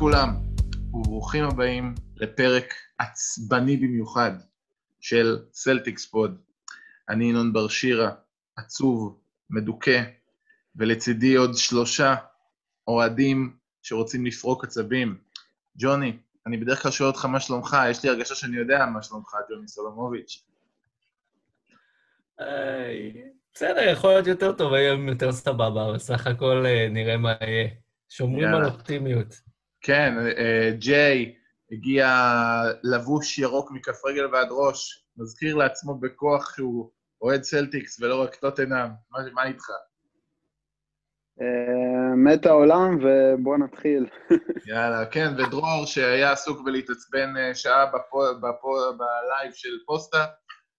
לכולם, וברוכים הבאים לפרק עצבני במיוחד של סלטיקס פוד. אני ינון בר שירה, עצוב, מדוכא, ולצידי עוד שלושה אוהדים שרוצים לפרוק עצבים. ג'וני, אני בדרך כלל שואל אותך מה שלומך, יש לי הרגשה שאני יודע מה שלומך, ג'וני סולומוביץ'. היי, בסדר, יכול להיות יותר טוב, היום יותר סבבה, אבל סך הכל אה, נראה מה יהיה. שומרים. על אופטימיות. כן, אה, ג'יי הגיע לבוש ירוק מכף רגל ועד ראש, מזכיר לעצמו בכוח שהוא אוהד סלטיקס ולא רק טוטנאם. מה, מה איתך? אה, מת העולם, ובואו נתחיל. יאללה, כן, ודרור שהיה עסוק בלהתעצבן אה, שעה בפו, בפו, ב live של פוסט אפ,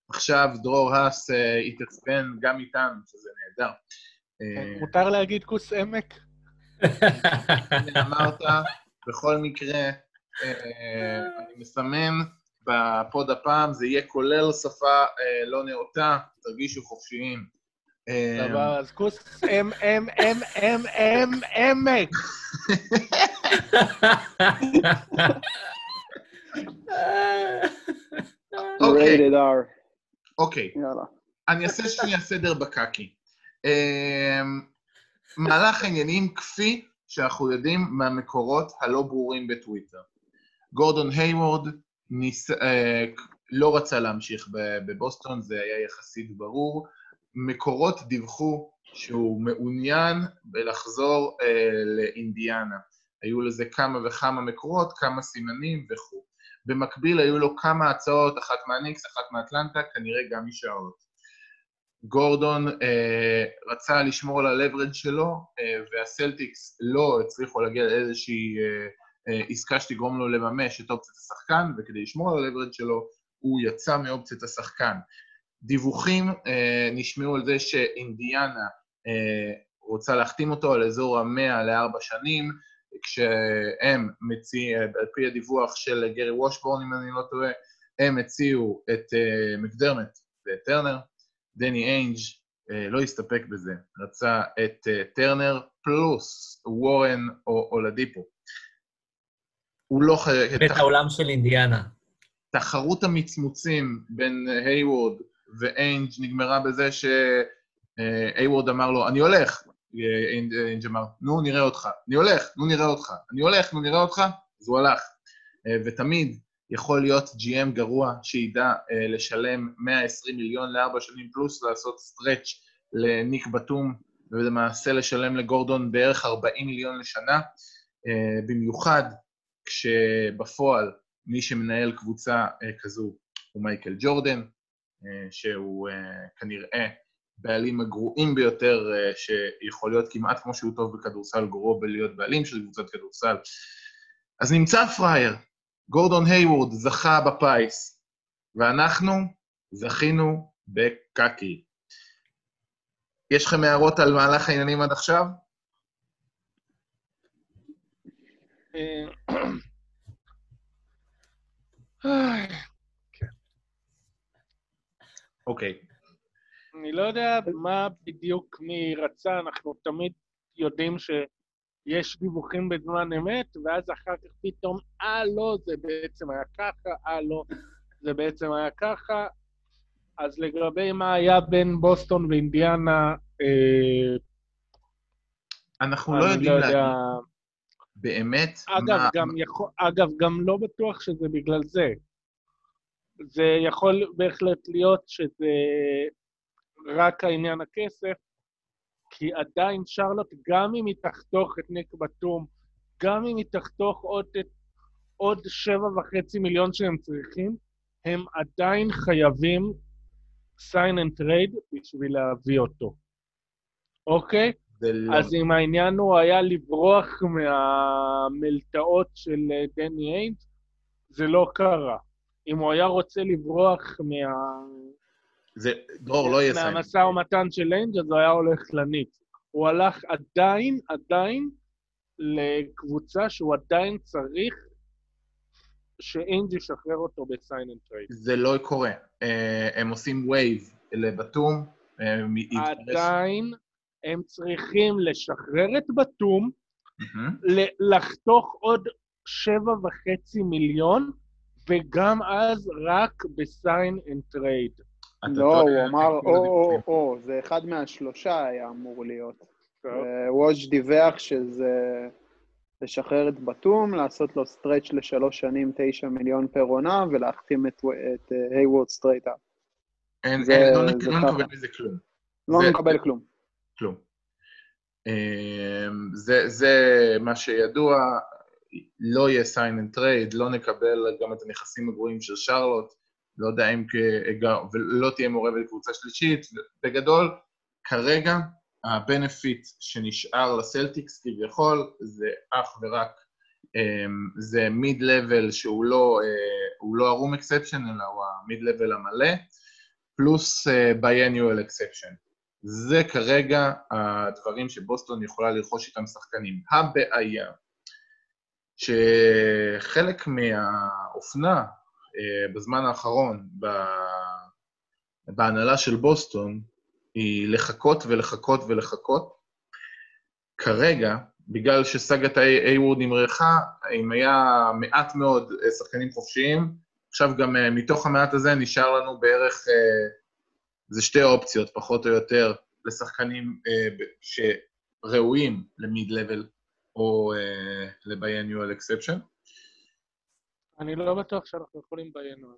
עכשיו דרור האס התעצבן גם איתנו, שזה נהדר. מותר להגיד כוס עמק? אמרת, בכל מקרה, אה, אני מסמן בפוד הפעם, זה יהיה כולל שפה אה, לא נאותה, תרגישו חופשיים. אה, סבבה, אז כוס אם, אם, אם, אם, אם, עמק. אוקיי. אוקיי. אני אעשה שנייה סדר בקקי. אה, מהלך העניינים כפי שאנחנו יודעים מהמקורות הלא ברורים בטוויטר. גורדון היוורד ניס... אה, לא רצה להמשיך בבוסטון, זה היה יחסית ברור. מקורות דיווחו שהוא מעוניין בלחזור אה, לאינדיאנה. היו לזה כמה וכמה מקורות, כמה סימנים וכו'. במקביל היו לו כמה הצעות, אחת מהניקס, אחת מאטלנטה, כנראה גם משעות. גורדון אה, רצה לשמור על הלברד שלו, אה, והסלטיקס לא הצליחו להגיע לאיזושהי אה, אה, עסקה שתגרום לו לממש את אופציית השחקן, וכדי לשמור על הלברד שלו, הוא יצא מאופציית השחקן. דיווחים אה, נשמעו על זה שאינדיאנה אה, רוצה להחתים אותו על אזור המאה לארבע שנים, כשהם מציעים, על פי הדיווח של גרי וושבורן, אם אני לא טועה, הם הציעו את אה, מקדרמט ואת טרנר. דני איינג' אה, לא הסתפק בזה, רצה את אה, טרנר פלוס וורן או אולדיפו. הוא לא. בית העולם של אינדיאנה. תחרות המצמוצים בין אה, היוורד ואיינג' נגמרה בזה שהיוורד אמר לו, אני הולך. איינג' אמר, נו, נראה אותך. אני הולך, נו, נראה אותך. אני הולך, נו, נראה אותך. אז הוא הלך. ותמיד יכול להיות GM גרוע שידע אה, לשלם 120 מיליון לארבע שנים פלוס, לעשות stretch לניק בתום, ולמעשה לשלם לגורדון בערך 40 מיליון לשנה, אה, במיוחד כשבפועל מי שמנהל קבוצה אה, כזו הוא מייקל ג'ורדן, אה, שהוא אה, כנראה בעלים הגרועים ביותר, אה, שיכול להיות כמעט כמו שהוא טוב בכדורסל, גרוע בלהיות בעלים של קבוצת כדורסל. אז נמצא פראייר, גורדון היוורד זכה בפיס, ואנחנו זכינו בקקי. יש לכם הערות על מהלך העניינים עד עכשיו? אוקיי. אני לא יודע מה בדיוק מי רצה, אנחנו תמיד יודעים שיש דיווחים בזמן אמת, ואז אחר כך פתאום, אה, לא, זה בעצם היה ככה, אה, לא, זה בעצם היה ככה. אז לגבי מה היה בין בוסטון ואינדיאנה, אה, אנחנו לא יודעים לא להגיד יודע... באמת אגב, מה... גם יכול, אגב, גם לא בטוח שזה בגלל זה. זה יכול בהחלט להיות שזה רק העניין הכסף, כי עדיין שרלוט, גם אם היא תחתוך את ניק בתום, גם אם היא תחתוך עוד, עוד שבע וחצי מיליון שהם צריכים, הם עדיין חייבים sign and trade בשביל להביא אותו. אוקיי? לא... אז אם העניין הוא היה לברוח מהמלטעות של אה, דני איינד, זה לא קרה. אם הוא היה רוצה לברוח מה... זה... דרור, לא יהיה sign. מהמשא ומתן של איינג', אז הוא היה הולך לניקס. הוא הלך עדיין, עדיין, לקבוצה שהוא עדיין צריך שאיינג' ישחרר אותו ב sign and trade. זה לא קורה. אה, הם עושים waive לבתום, אה, עדיין הם צריכים לשחרר את בתום, לחתוך עוד שבע וחצי מיליון, וגם אז רק ב sign and trade. לא, הוא אמר התיקון או או הדיווחים. או, זה אחד מהשלושה היה אמור להיות. ווג' דיווח שזה לשחרר את בתום, לעשות לו stretch לשלוש שנים, תשע מיליון פר עונה, ולהחתים את אה, הייוורד straight up. לא נק- זה לא. נקבל מזה כלום. לא מקבל כלום. כלום. אמ, זה, זה מה שידוע, לא יהיה sign and trade, לא נקבל גם את הנכסים הגרועים של שרלוט, לא יודע אם כ... ולא תהיה מעורבת קבוצה שלישית. בגדול, כרגע ה benefit שנשאר לסלטיקס כביכול זה אך ורק, אמ, זה mid level שהוא לא, אה, הוא לא ה room exception, אלא הוא ה mid level המלא, פלוס bi-annual exception. זה כרגע הדברים שבוסטון יכולה לרכוש איתם שחקנים. הבעיה, שחלק מהאופנה אה, בזמן האחרון בהנהלה של בוסטון היא לחכות ולחכות ולחכות. כרגע, בגלל שסאגת הייוורד נמרחה, אם היה מעט מאוד אה, שחקנים חופשיים, עכשיו גם אה, מתוך המעט הזה נשאר לנו בערך אה, זה שתי אופציות, פחות או יותר, לשחקנים אה, שראויים ל mid level או אה, ל bi-annual exception. אני לא בטוח שאנחנו יכולים bi-annual.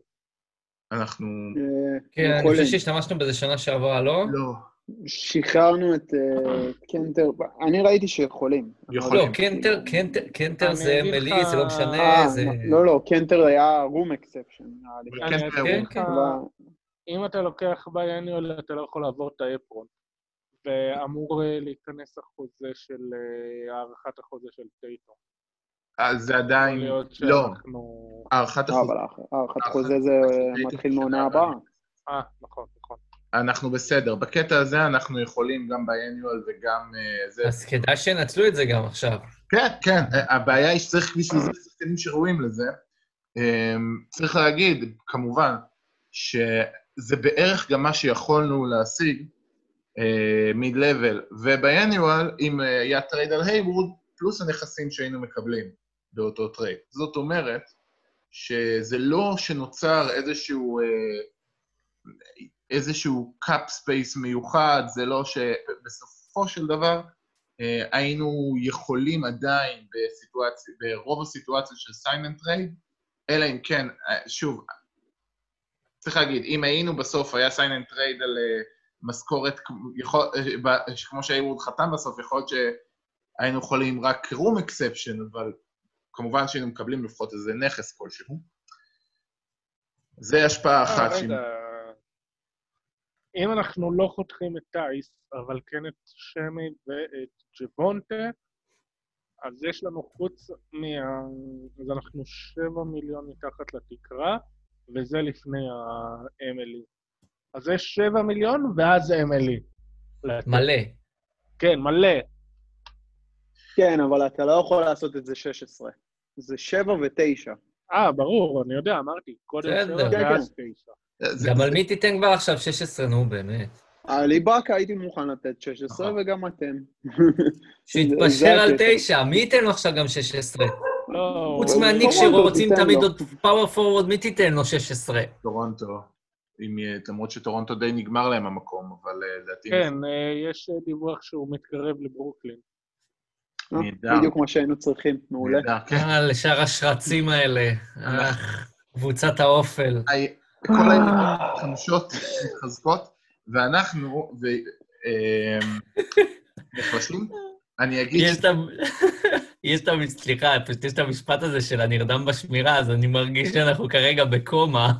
אנחנו... אה, כן, אני. חושב שהשתמשנו בזה שנה שעברה, לא? לא. שחררנו את אה, קנטר, אני ראיתי שיכולים. יכולים. לא, קנטר, קנטר, קנטר זה לך- זה לא משנה, אה, זה... לא, לא, קנטר היה room exception, נראה לי. כן, כן. אם אתה לוקח bi-annual, אתה לא יכול לעבור את ה apron. ואמור להיכנס החוזה של, הארכת החוזה של טייטום. אז זה יכול עדיין... לא. הארכת אה, החוזה. אבל הארכת חוזה זה מתחיל מעונה הבאה. אה, נכון, נכון. אנחנו בסדר. בקטע הזה אנחנו יכולים גם bi-annual וגם אה, זה. אז כדאי שינצלו את זה גם עכשיו. כן, כן, הבעיה היא שצריך בשביל זה שחקנים שראויים לזה. צריך להגיד, כמובן, שזה בערך גם מה שיכולנו להשיג mid level, ו bi-annual, אם אה, היה trade על הייוורד, פלוס הנכסים שהיינו מקבלים באותו trade. זאת אומרת, שזה לא שנוצר איזשהו, אה, איזשהו cap space מיוחד, זה לא שבסופו של דבר אה, היינו יכולים עדיין בסיטואציה, ברוב הסיטואציות של and trade, אלא אם כן, אה, שוב, צריך להגיד, אם היינו בסוף, היה sign and trade על אה, משכורת, יכול, ב- כמו שהייוורד חתם בסוף, יכול להיות שהיינו יכולים רק room exception, אבל כמובן שהיינו מקבלים לפחות איזה נכס כלשהו. זה השפעה אחת. אה, שהיא- רגע, אם אנחנו לא חותכים את טייס, אבל כן את שמי ואת ג'בונטה, אז יש לנו חוץ מה... אז אנחנו שבע מיליון מתחת לתקרה, וזה לפני האמילי. אז יש שבע מיליון, ואז אמילי. מלא. כן, מלא. כן, אבל אתה לא יכול לעשות את זה 16. זה 7 ו-9. אה, ברור, אני יודע, אמרתי, קודם בסדר. שבע כן, ואז תשע. זה- גם על מי תיתן כבר עכשיו 16, נו, באמת. על איבאקה הייתי מוכן לתת 16, נכון. וגם אתם. שיתפשר על הקטע. 9, מי ייתן לו עכשיו גם 16? לא, חוץ מהניק שרוצים תמיד. עוד פאוור פורוורד, מי תיתן לו 16? טורונטו, למרות שטורונטו די נגמר להם המקום, אבל אה, לדעתי... כן, אה, יש אה, דיווח שהוא מתקרב לברוקלין. אה, נהדר. בדיוק מה שהיינו צריכים, מעולה. נהדר, כן. אה, לשאר השרצים האלה. אך, קבוצת האופל. כל הידיעות חמשות מתחזקות, ואנחנו, ו... אמ, נחלשים. אני אגיד, יש את ה... יש את ה... סליחה, פשוט יש את המשפט הזה של הנרדם בשמירה, אז אני מרגיש שאנחנו כרגע בקומה.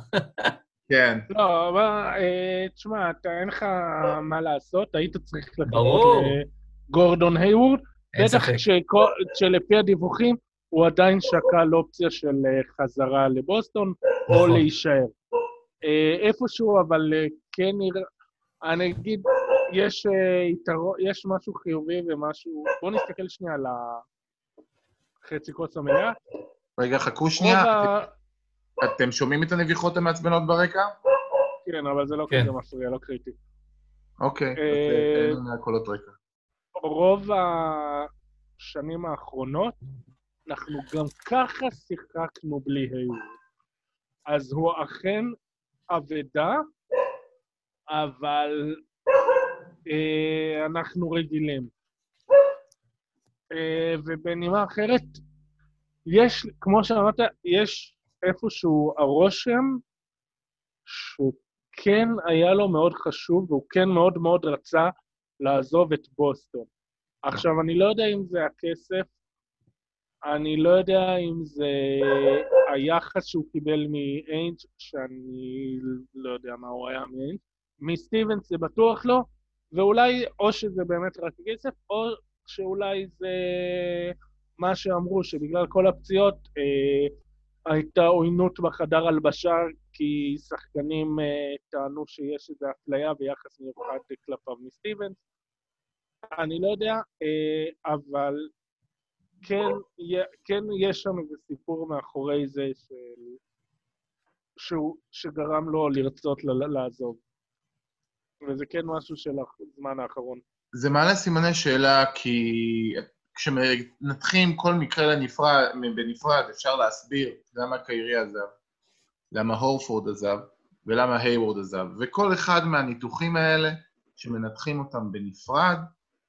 כן, לא, אבל, אה, תשמע, אתה אין לך מה לעשות, היית צריך לחכות. לגורדון היוורד. בטח ספק. שכל- שלפי הדיווחים, הוא עדיין שקל אופציה של אה, חזרה לבוסטון, או נכון. להישאר. אה, איפשהו, אבל אה, כן נראה... אני אגיד, יש יתרון, יש משהו חיובי ומשהו... בואו נסתכל שנייה על החצי כוס המלאה. רגע, חכו שנייה. אתם שומעים את הנביחות המעצבנות ברקע? כן, אבל זה לא כן. כזה מפריע, לא קריטי. אוקיי, אז אה, תהנו מהקולות רקע. רוב השנים האחרונות, אנחנו גם ככה שיחקנו בלי היוורד. אז הוא אכן אבדה, אבל אה, אנחנו רגילים. אה, ובנימה אחרת, יש, כמו שאמרת, יש איפשהו הרושם שכן היה לו מאוד חשוב, והוא כן מאוד מאוד רצה לעזוב את בוסטון. עכשיו, אני לא יודע אם זה הכסף, אני לא יודע אם זה היחס שהוא קיבל מאיינג', שאני לא יודע מה הוא היה מאיינג', מסטיבנס זה בטוח לא, ואולי או שזה באמת רק כסף, או שאולי זה מה שאמרו, שבגלל כל הפציעות אה, הייתה עוינות בחדר הלבשה, כי שחקנים אה, טענו שיש איזו אפליה ביחס מיוחד כלפיו מסטיבנס. אני לא יודע, אה, אבל כן, כן יש שם איזה סיפור מאחורי זה של... שהוא, שגרם לו לרצות לעזוב. וזה כן משהו של הזמן האחרון. זה מעלה סימני שאלה, כי כשמנתחים כל מקרה לנפרד, בנפרד, אפשר להסביר למה קיירי עזב, למה הורפורד עזב, ולמה הייוורד עזב. וכל אחד מהניתוחים האלה, שמנתחים אותם בנפרד,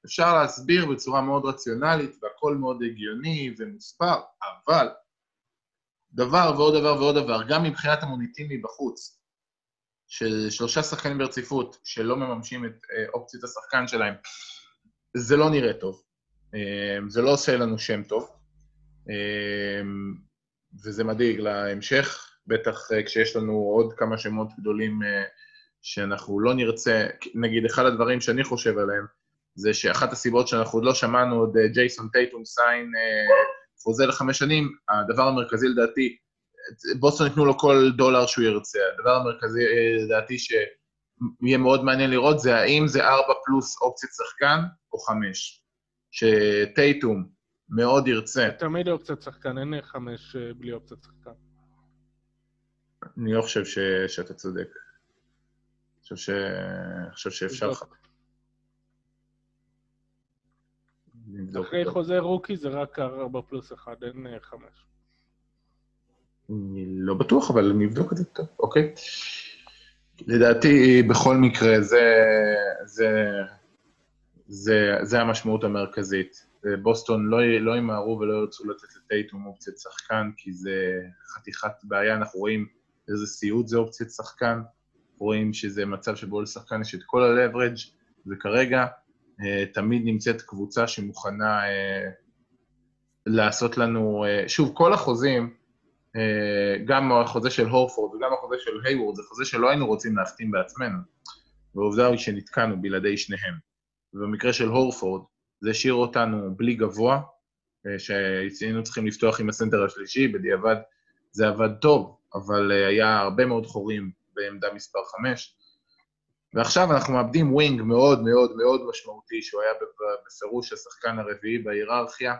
אפשר להסביר בצורה מאוד רציונלית, והכל מאוד הגיוני ומוסבר, אבל דבר ועוד דבר ועוד דבר, גם מבחינת המוניטין מבחוץ, של שלושה שחקנים ברציפות שלא מממשים את אה, אופציית השחקן שלהם, זה לא נראה טוב. אה, זה לא עושה לנו שם טוב, אה, וזה מדאיג להמשך, בטח כשיש לנו עוד כמה שמות גדולים שאנחנו לא נרצה, נגיד אחד הדברים שאני חושב עליהם, זה שאחת הסיבות שאנחנו עוד לא שמענו עוד ג'ייסון טייטום סיין חוזה לחמש שנים, הדבר המרכזי לדעתי בוסטון ייתנו לו כל דולר שהוא ירצה. הדבר המרכזי, אה, לדעתי, שיהיה מאוד מעניין לראות, זה האם זה ארבע פלוס אופציית שחקן או חמש. שטייטום מאוד ירצה. תמיד אופציית שחקן, אין חמש אה, בלי אופציית שחקן. אני לא חושב ש... שאתה צודק. אני חושב, ש... חושב שאפשר... אחרי חוזה רוקי זה רק ארבע פלוס אחד, אין אה, חמש. אני לא בטוח, אבל אני אבדוק את זה טוב, אוקיי. לדעתי, בכל מקרה, זה, זה, זה, זה המשמעות המרכזית. בוסטון לא, לא ימהרו ולא ירצו לתת לטייטום אופציית שחקן, כי זה חתיכת בעיה, אנחנו רואים איזה סיוט זה אופציית שחקן, רואים שזה מצב שבו לשחקן יש את כל ה-leverage, וכרגע אה, תמיד נמצאת קבוצה שמוכנה אה, לעשות לנו, אה, שוב, כל החוזים, אה, גם החוזה של הורפורד וגם החוזה של הייוורד, זה חוזה שלא היינו רוצים להחתים בעצמנו, והעובדה היא שנתקענו בלעדי שניהם. ובמקרה של הורפורד, זה השאיר אותנו בלי גבוה, אה, שהיינו צריכים לפתוח עם הסנטר השלישי, בדיעבד זה עבד טוב, אבל אה, היה הרבה מאוד חורים בעמדה מספר 5. ועכשיו אנחנו מאבדים wing מאוד מאוד מאוד משמעותי, שהוא היה בפירוש השחקן הרביעי בהיררכיה,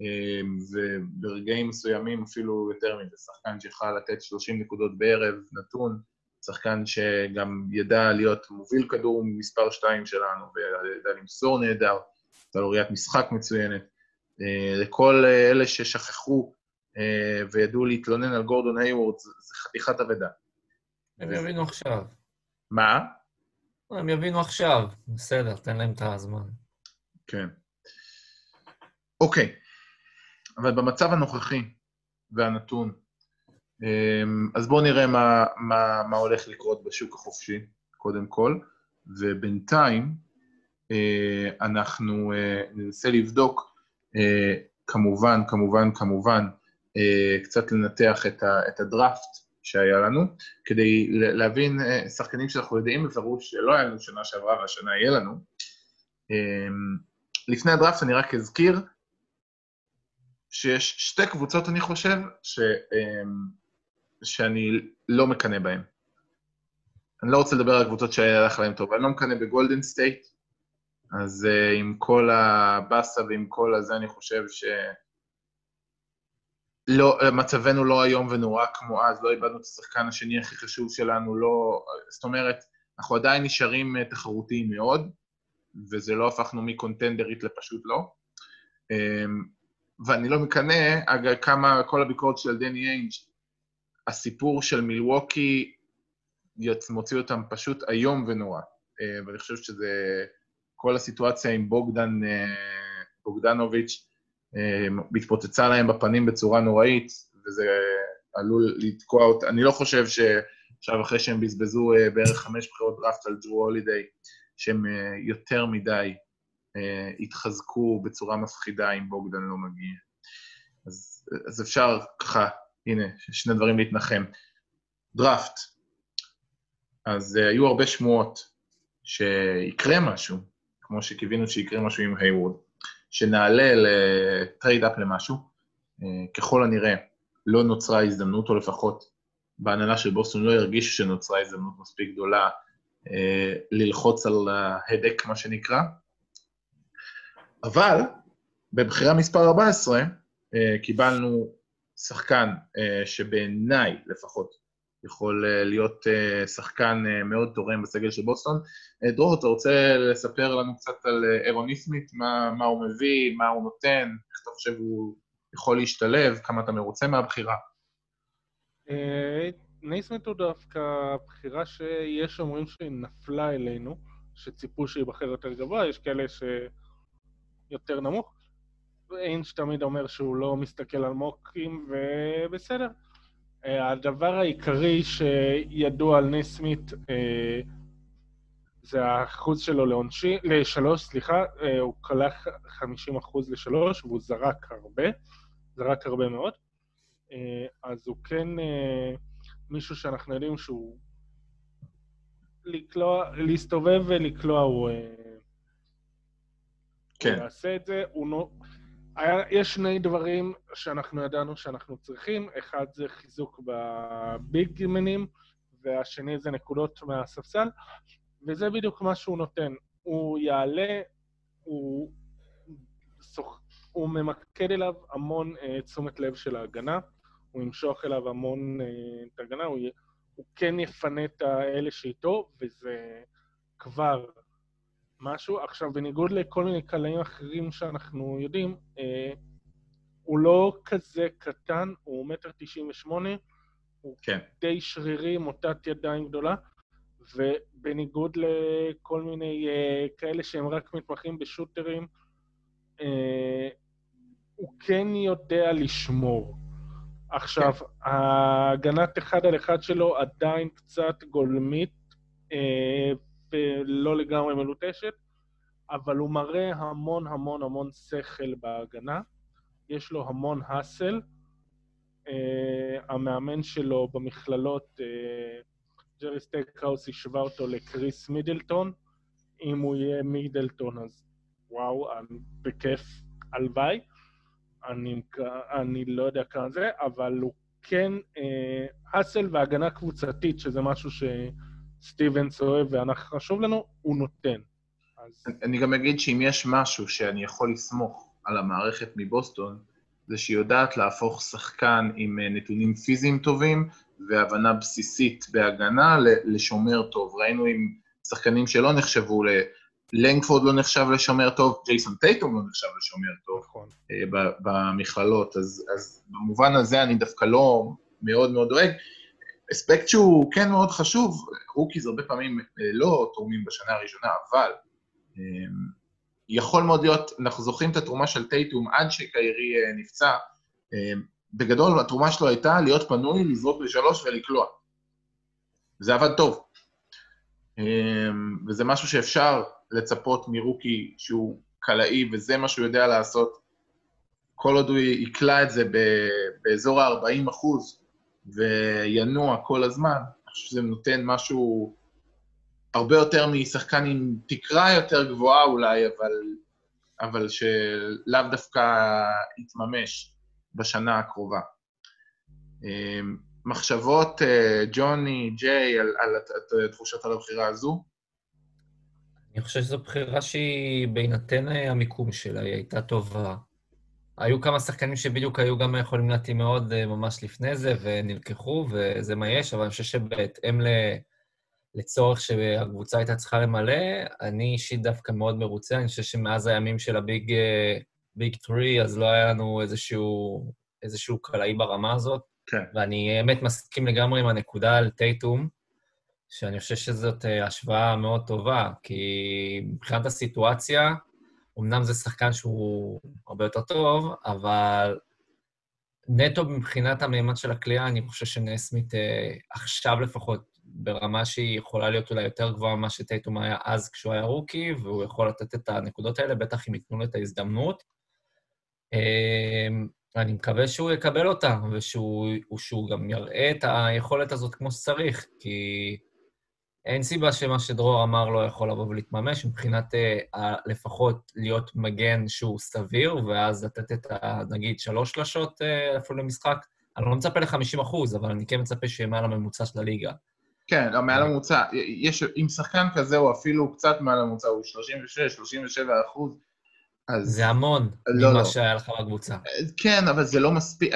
אמ, וברגעים מסוימים אפילו יותר מזה, שחקן שיכול לתת 30 נקודות בערב, נתון, שחקן שגם ידע להיות מוביל כדור מספר 2 שלנו, וידע למסור נהדר, הייתה לו ראיית משחק מצוינת. אה, לכל אלה ששכחו אה, וידעו להתלונן על גורדון היוורד, זה חתיכת אבדה. הם יבינו עכשיו. מה? הם יבינו עכשיו, בסדר, תן להם את הזמן. כן. אוקיי. אבל במצב הנוכחי והנתון, אמ, אז בואו נראה מה, מה, מה הולך לקרות בשוק החופשי, קודם כל, ובינתיים אה, אנחנו אה, ננסה לבדוק, אה, כמובן, כמובן, כמובן, קצת לנתח את הדראפט שהיה לנו, כדי להבין שחקנים שאנחנו יודעים בפירוש שלא היה לנו שנה שעברה והשנה יהיה לנו. אמ, לפני הדראפט אני רק אזכיר, שיש שתי קבוצות, אני חושב, ש, אמ, שאני לא מקנא בהן. אני לא רוצה לדבר על הקבוצות שהלך להן טוב, אני לא מקנא בגולדן סטייט, אז uh, עם כל הבאסה ועם כל הזה, אני חושב ש... לא, מצבנו לא איום ונורא כמו אז, לא איבדנו את השחקן השני הכי חשוב שלנו, לא... זאת אומרת, אנחנו עדיין נשארים אה, תחרותיים מאוד, וזה לא הפכנו מקונטנדרית לפשוט לא. אמ, ואני לא מקנא, אגב, כמה כל הביקורת של דני איינג', הסיפור של מילווקי מוציא אותם פשוט איום ונורא. אה, ואני חושב שזה... כל הסיטואציה עם בוגדן, אה, בוגדנוביץ' אה, מתפוצצה להם בפנים בצורה נוראית, וזה עלול לתקוע אותה. אני לא חושב שעכשיו, אחרי שהם בזבזו אה, בערך חמש בחירות דראפט על ג'רו הולידיי, שהם אה, יותר מדי אה, התחזקו בצורה מפחידה אם בוגדן לא מגיע. אז, אז אפשר ככה, הנה, שני דברים להתנחם. דראפט. אז היו הרבה שמועות שיקרה משהו, כמו שקיווינו שיקרה משהו עם היוורד, שנעלה ל trade up למשהו. Uh, ככל הנראה לא נוצרה הזדמנות, או לפחות בהנהלה של בוסטון לא הרגישו שנוצרה הזדמנות מספיק גדולה uh, ללחוץ על ההדק, מה שנקרא. אבל בבחירה מספר 14 uh, קיבלנו שחקן שבעיניי לפחות יכול uh, להיות uh, שחקן uh, מאוד תורם בסגל של בוסטון. דרור, אתה רוצה לספר לנו קצת על uh, אירוני סמית, מה, מה הוא מביא, מה הוא נותן, איך אתה חושב הוא יכול להשתלב, כמה אתה מרוצה מהבחירה? אה, נייסמית הוא דווקא בחירה שיש אומרים שהיא נפלה אלינו, שציפו שייבחר יותר גבוה, יש כאלה שיותר נמוך. איינש תמיד אומר שהוא לא מסתכל על מוקים, ובסדר. אה, הדבר העיקרי שידוע על נייסמית אה, זה האחוז שלו לעונשי, לשלוש, סליחה, אה, הוא קלח 50 אחוז לשלוש, והוא זרק הרבה, זרק הרבה מאוד. אז הוא כן מישהו שאנחנו יודעים שהוא... לקלוע, להסתובב ולקלוע הוא... כן. הוא יעשה את זה. הוא נו... היה, יש שני דברים שאנחנו ידענו שאנחנו צריכים, אחד זה חיזוק בביגמנים, והשני זה נקודות מהספסל, וזה בדיוק מה שהוא נותן. הוא יעלה, הוא, סוח, הוא ממקד אליו המון uh, תשומת לב של ההגנה, הוא ימשוך אליו המון uh, את ההגנה, הוא. הוא כן יפנה את האלה שאיתו, וזה כבר משהו. עכשיו, בניגוד לכל מיני קלעים אחרים שאנחנו יודעים, אה, הוא לא כזה קטן, הוא מטר תשעים ושמונה, הוא כן. די שרירי, מוטת ידיים גדולה, ובניגוד לכל מיני אה, כאלה שהם רק מתמחים בשוטרים, אה, הוא כן יודע לשמור. עכשיו, ההגנת אחד על אחד שלו עדיין קצת גולמית, אה, ולא לגמרי מלוטשת, אבל הוא מראה המון המון המון שכל בהגנה. יש לו המון hustle. Uh, המאמן שלו במכללות, uh, ג'רי סטאקהאוס השווה אותו לקריס מידלטון. אם הוא יהיה מידלטון אז וואו, אני- בכיף, הלוואי. אני, אני לא יודע כמה זה, אבל הוא כן אה, האסל והגנה קבוצתית, שזה משהו שסטיבנס אוהב ואנחנו חשוב לנו, הוא נותן. אז אני גם אגיד שאם יש משהו שאני יכול לסמוך על המערכת מבוסטון, זה שהיא יודעת להפוך שחקן עם אה, נתונים פיזיים טובים והבנה בסיסית בהגנה לשומר טוב. ראינו עם שחקנים שלא נחשבו, ל- לנגפורד לא נחשב לשומר טוב, ג'ייסון טייטום לא נחשב לשומר טוב נכון. אה, במכללות, אז, אז במובן הזה אני דווקא לא מאוד מאוד דואג. אספקט שהוא כן מאוד חשוב, rookies הרבה פעמים אה, לא תורמים בשנה הראשונה, אבל אה, יכול מאוד להיות, אנחנו זוכרים את התרומה של טייטום עד שקיירי אה, נפצע, אה, בגדול התרומה שלו הייתה להיות פנוי, לזרוק לשלוש ולקלוע. זה עבד טוב. אה, וזה משהו שאפשר לצפות מ rookie שהוא קלעי, וזה מה שהוא יודע לעשות. כל עוד הוא יקלע את זה באזור ה-40 אחוז וינוע כל הזמן, אני חושב שזה נותן משהו הרבה יותר משחקן עם תקרה יותר גבוהה אולי, אבל, אבל שלאו דווקא יתממש בשנה הקרובה. אמ, מחשבות, אה, ג'וני, ג'יי, על, על הת- תחושות על הבחירה הזו? אני חושב שזו בחירה שהיא, בהינתן אה, המיקום שלה, היא הייתה טובה. היו כמה שחקנים שבדיוק היו גם יכולים להתאים מאוד אה, ממש לפני זה, ונלקחו, וזה מה יש, אבל אני חושב שבהתאם ל... לצורך שהקבוצה הייתה צריכה למלא, אני אישית דווקא מאוד מרוצה. אני חושב שמאז הימים של הביג, אה, ביג טרי, אז לא היה לנו איזשהו, איזשהו קלעי ברמה הזאת. כן. ואני באמת מסכים לגמרי עם הנקודה על טייטום, שאני חושב שזאת אה, השוואה מאוד טובה, כי מבחינת הסיטואציה, אמנם זה שחקן שהוא הרבה יותר טוב, אבל נטו מבחינת המימד של הכלייה, אני חושב שנסמית אה, עכשיו לפחות ברמה שהיא יכולה להיות אולי יותר גבוהה ממה שטייטום היה אז כשהוא היה רוקי, והוא יכול לתת את הנקודות האלה, בטח אם ייתנו לו את ההזדמנות. אה, אני מקווה שהוא יקבל אותה, ושהוא שהוא גם יראה את היכולת הזאת כמו שצריך, כי אין סיבה שמה שדרור אמר לא יכול לבוא ולהתממש, מבחינת אה, לפחות להיות מגן שהוא סביר, ואז לתת את ה... נגיד שלוש שלשות אה, אפילו למשחק. אני לא מצפה ל-50 אחוז, אבל אני כן מצפה שיהיה מעל הממוצע של הליגה. כן, מעל הממוצע. יש, עם שחקן כזה, הוא אפילו קצת מעל הממוצע, הוא 36-37 אחוז, אז... זה המון לא, ממה לא. שהיה לך בקבוצה. כן, אבל זה לא מספיק.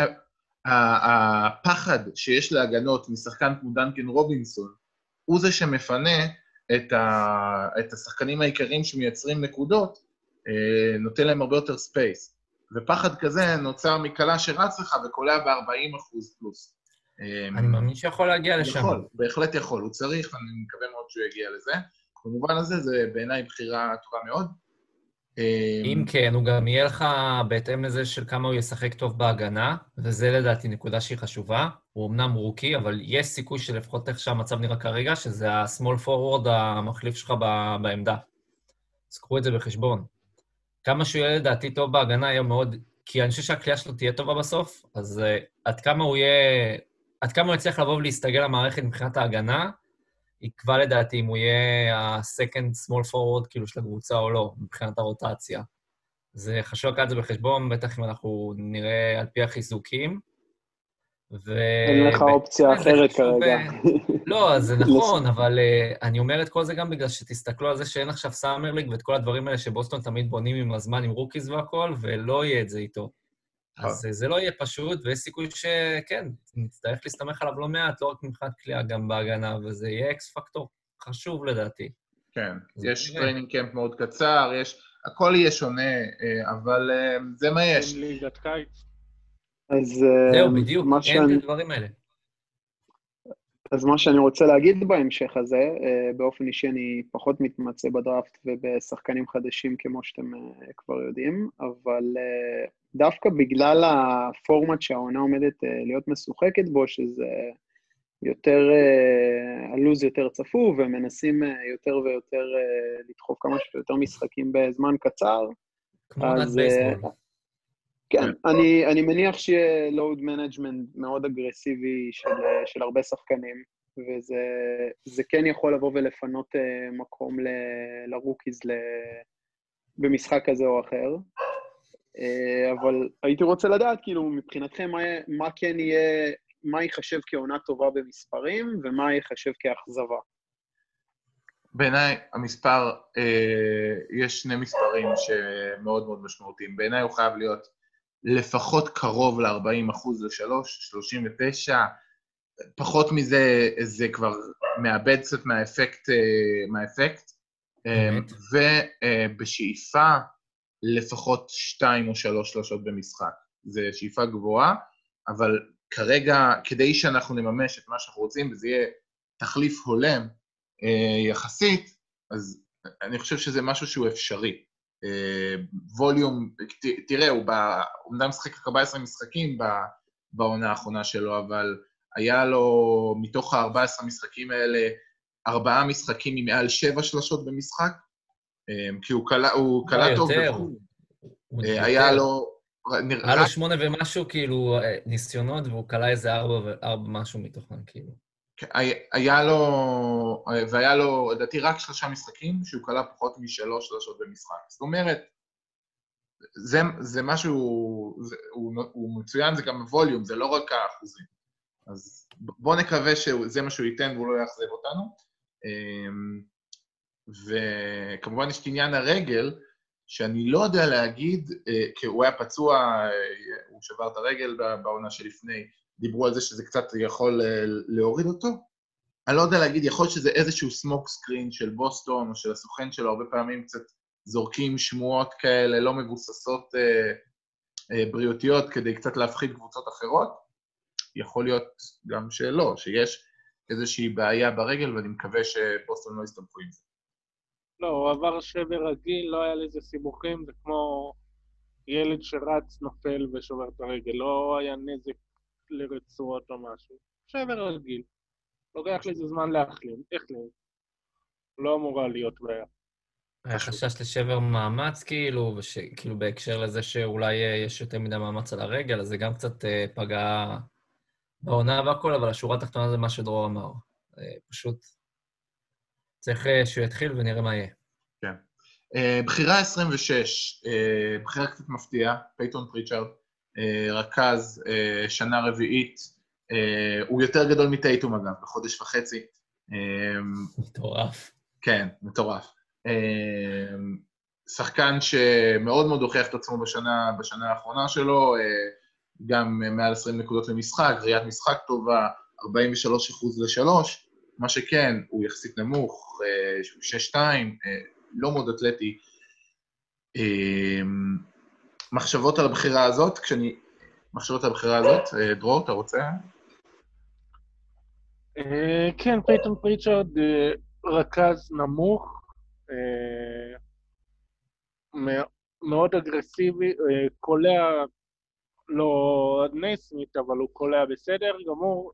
הפחד שיש להגנות משחקן כמו דנקן רובינסון, הוא זה שמפנה את, ה- את השחקנים העיקריים שמייצרים נקודות, אה, נותן להם הרבה יותר space. ופחד כזה נוצר מקלע שרץ לך וקולע ב-40 אחוז פלוס. אה, אני מאמין שיכול להגיע לשם. יכול, בהחלט יכול, הוא צריך, ואני מקווה מאוד שהוא יגיע לזה. במובן הזה, זה בעיניי בחירה טובה מאוד. אם כן, הוא גם יהיה לך בהתאם לזה של כמה הוא ישחק טוב בהגנה, וזה לדעתי נקודה שהיא חשובה. הוא אמנם rookie, אבל יש סיכוי שלפחות איך שהמצב נראה כרגע, שזה ה-small forward המחליף שלך בעמדה. אז קחו את זה בחשבון. כמה שהוא יהיה לדעתי טוב בהגנה יהיה מאוד... כי אני חושב שהקליעה שלו תהיה טובה בסוף, אז uh, עד כמה הוא יהיה... עד כמה הוא יצליח לבוא ולהסתגל למערכת מבחינת ההגנה, יקבע לדעתי אם הוא יהיה ה-second small forward כאילו של הקבוצה או לא, מבחינת הרוטציה. זה חשוב לקחת את זה בחשבון, בטח אם אנחנו נראה על פי החיזוקים. ו... אין לך אופציה אחרת כרגע. אה, לא, זה נכון, אבל uh, אני אומר את כל זה גם בגלל שתסתכלו על זה שאין עכשיו summer league ואת כל הדברים האלה שבוסטון תמיד בונים עם הזמן עם rookies והכול, ולא יהיה את זה איתו. נכון. אז uh, זה לא יהיה פשוט, ויש סיכוי שכן, נצטרך להסתמך עליו לא מעט, לא רק מבחינת קליעה, גם בהגנה, וזה יהיה X factor חשוב לדעתי. כן, יש. training camp מאוד קצר, יש... הכל יהיה שונה, אה, אבל אה, זה מה יש. אין ליגת קיץ. אז אה, זהו, בדיוק, אין את הדברים האלה. אז מה שאני רוצה להגיד בהמשך הזה, אה, באופן אישי אני פחות מתמצא בדראפט ובשחקנים חדשים כמו שאתם אה, כבר יודעים, אבל אה, דווקא בגלל הפורמט שהעונה עומדת להיות משוחקת בו, שזה יותר, הלו"ז יותר צפוף ומנסים יותר ויותר לדחוף כמה שיותר משחקים בזמן קצר, כמו אז, בייסבול. כן, אני, אני מניח שיהיה load management מאוד אגרסיבי של, של הרבה שחקנים, וזה כן יכול לבוא ולפנות uh, מקום ל, ל rookies ל, במשחק כזה או אחר. Uh, אבל הייתי רוצה לדעת, כאילו, מבחינתכם, מה, מה כן יהיה, מה ייחשב כעונה טובה במספרים, ומה ייחשב כאכזבה. בעיניי המספר, אה, יש שני מספרים שמאוד מאוד משמעותיים. בעיניי הוא חייב להיות לפחות קרוב ל-40 אחוז לשלוש, 39, פחות מזה זה כבר מאבד קצת מהאפקט, אה, מהאפקט. אה? ובשאיפה לפחות שתיים או שלוש שלושות במשחק. זו שאיפה גבוהה, אבל כרגע, כדי שאנחנו נממש את מה שאנחנו רוצים, וזה יהיה תחליף הולם אה, יחסית, אז אני חושב שזה משהו שהוא אפשרי. אה, ווליום, ת, תראה, הוא אומנם משחק רק 14 משחקים בעונה האחרונה שלו, אבל היה לו, מתוך ה-14 משחקים האלה, ארבעה משחקים עם מעל שבע שלשות במשחק, אה, כי הוא קלע, הוא קלע טוב יותר. בחו"ל. הוא אה. היה לו... היה לו שמונה ומשהו, כאילו, אה, ניסיונות, והוא כלה איזה ארבע וארבע משהו מתוכן, כאילו. היה- לו, והיה לו, לדעתי, רק שלושה משחקים שהוא כלה פחות משלוש שלושות במשחק. זאת אומרת, זה, זה משהו, זה, הוא, הוא מצוין, זה גם ווליום, זה לא רק האחוזים. אז בואו נקווה שזה מה שהוא ייתן והוא לא יאכזב אותנו. אמ, וכמובן יש את עניין הרגל, שאני לא יודע להגיד, אה, כי הוא היה פצוע, אה, הוא שבר את הרגל בעונה שלפני, דיברו על זה שזה קצת יכול אה, להוריד אותו. אני לא יודע להגיד, יכול להיות שזה איזשהו סמוק סקרין של בוסטון או של הסוכן שלו, הרבה פעמים קצת זורקים שמועות כאלה לא מבוססות אה, אה, בריאותיות כדי קצת להפחיד קבוצות אחרות. יכול להיות גם שלא, שיש איזושהי בעיה ברגל, ואני מקווה שבוסטון לא יסתמכו עם זה. לא, הוא עבר שבר רגיל, לא היה לזה סיבוכים, זה כמו ילד שרץ, נופל ושובר את הרגל, לא היה נזק לרצועות או משהו. שבר רגיל. לוקח לזה זמן להחלים, החלים. לא אמורה להיות בעיה. היה חשש לשבר מאמץ, כאילו, וש, כאילו בהקשר לזה שאולי יש יותר מדי מאמץ על הרגל, אז זה גם קצת אה, פגע בעונה והכל, אבל השורה התחתונה זה מה שדרור אמר. אה, פשוט צריך אה, שהוא יתחיל ונראה מה יהיה. כן. Uh, בחירה 26, uh, בחירה קצת מפתיעה, פייטון פריצ'ארד, רכז, uh, שנה רביעית, uh, הוא יותר גדול מטייטום אגב, בחודש וחצי. מטורף. כן, מטורף. שחקן שמאוד מאוד הוכיח את עצמו בשנה, בשנה האחרונה שלו, גם מעל 20 נקודות למשחק, ראיית משחק טובה, 43 אחוז לשלוש, מה שכן, הוא יחסית נמוך, שהוא 6-2, לא מאוד אתלטי. מחשבות על הבחירה הזאת, כשאני... מחשבות על הבחירה הזאת, דרור, אתה רוצה? כן, פייטון פריצ'רד רכז נמוך, מאוד אגרסיבי, קולע לא נסמית, אבל הוא קולע בסדר גמור,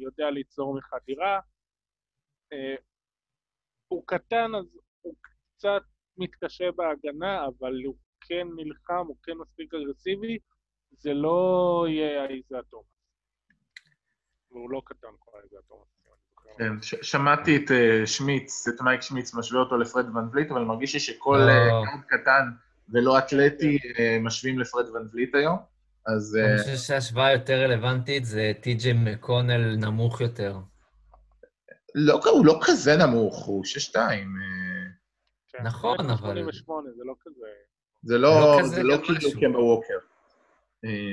יודע ליצור מחדירה. הוא קטן, אז הוא קצת מתקשה בהגנה, אבל הוא כן נלחם, הוא כן מספיק אגרסיבי, זה לא יהיה אייזיאה תומאס. והוא לא קטן כמו אייזיאה תומאס. כן, שמעתי את שמיץ, את מייק שמיץ, משווה אותו לפרד ון וליט, אבל מרגיש לי שכל guard קטן ולא אתלטי משווים לפרד ון וליט היום. אז... אני חושב שההשוואה היותר רלוונטית זה טי.ג'י מקונל נמוך יותר. לא, הוא לא כזה נמוך, הוא 6-2. נכון, אבל... 88, זה לא כזה... זה לא, זה לא כאילו קמבה ווקר.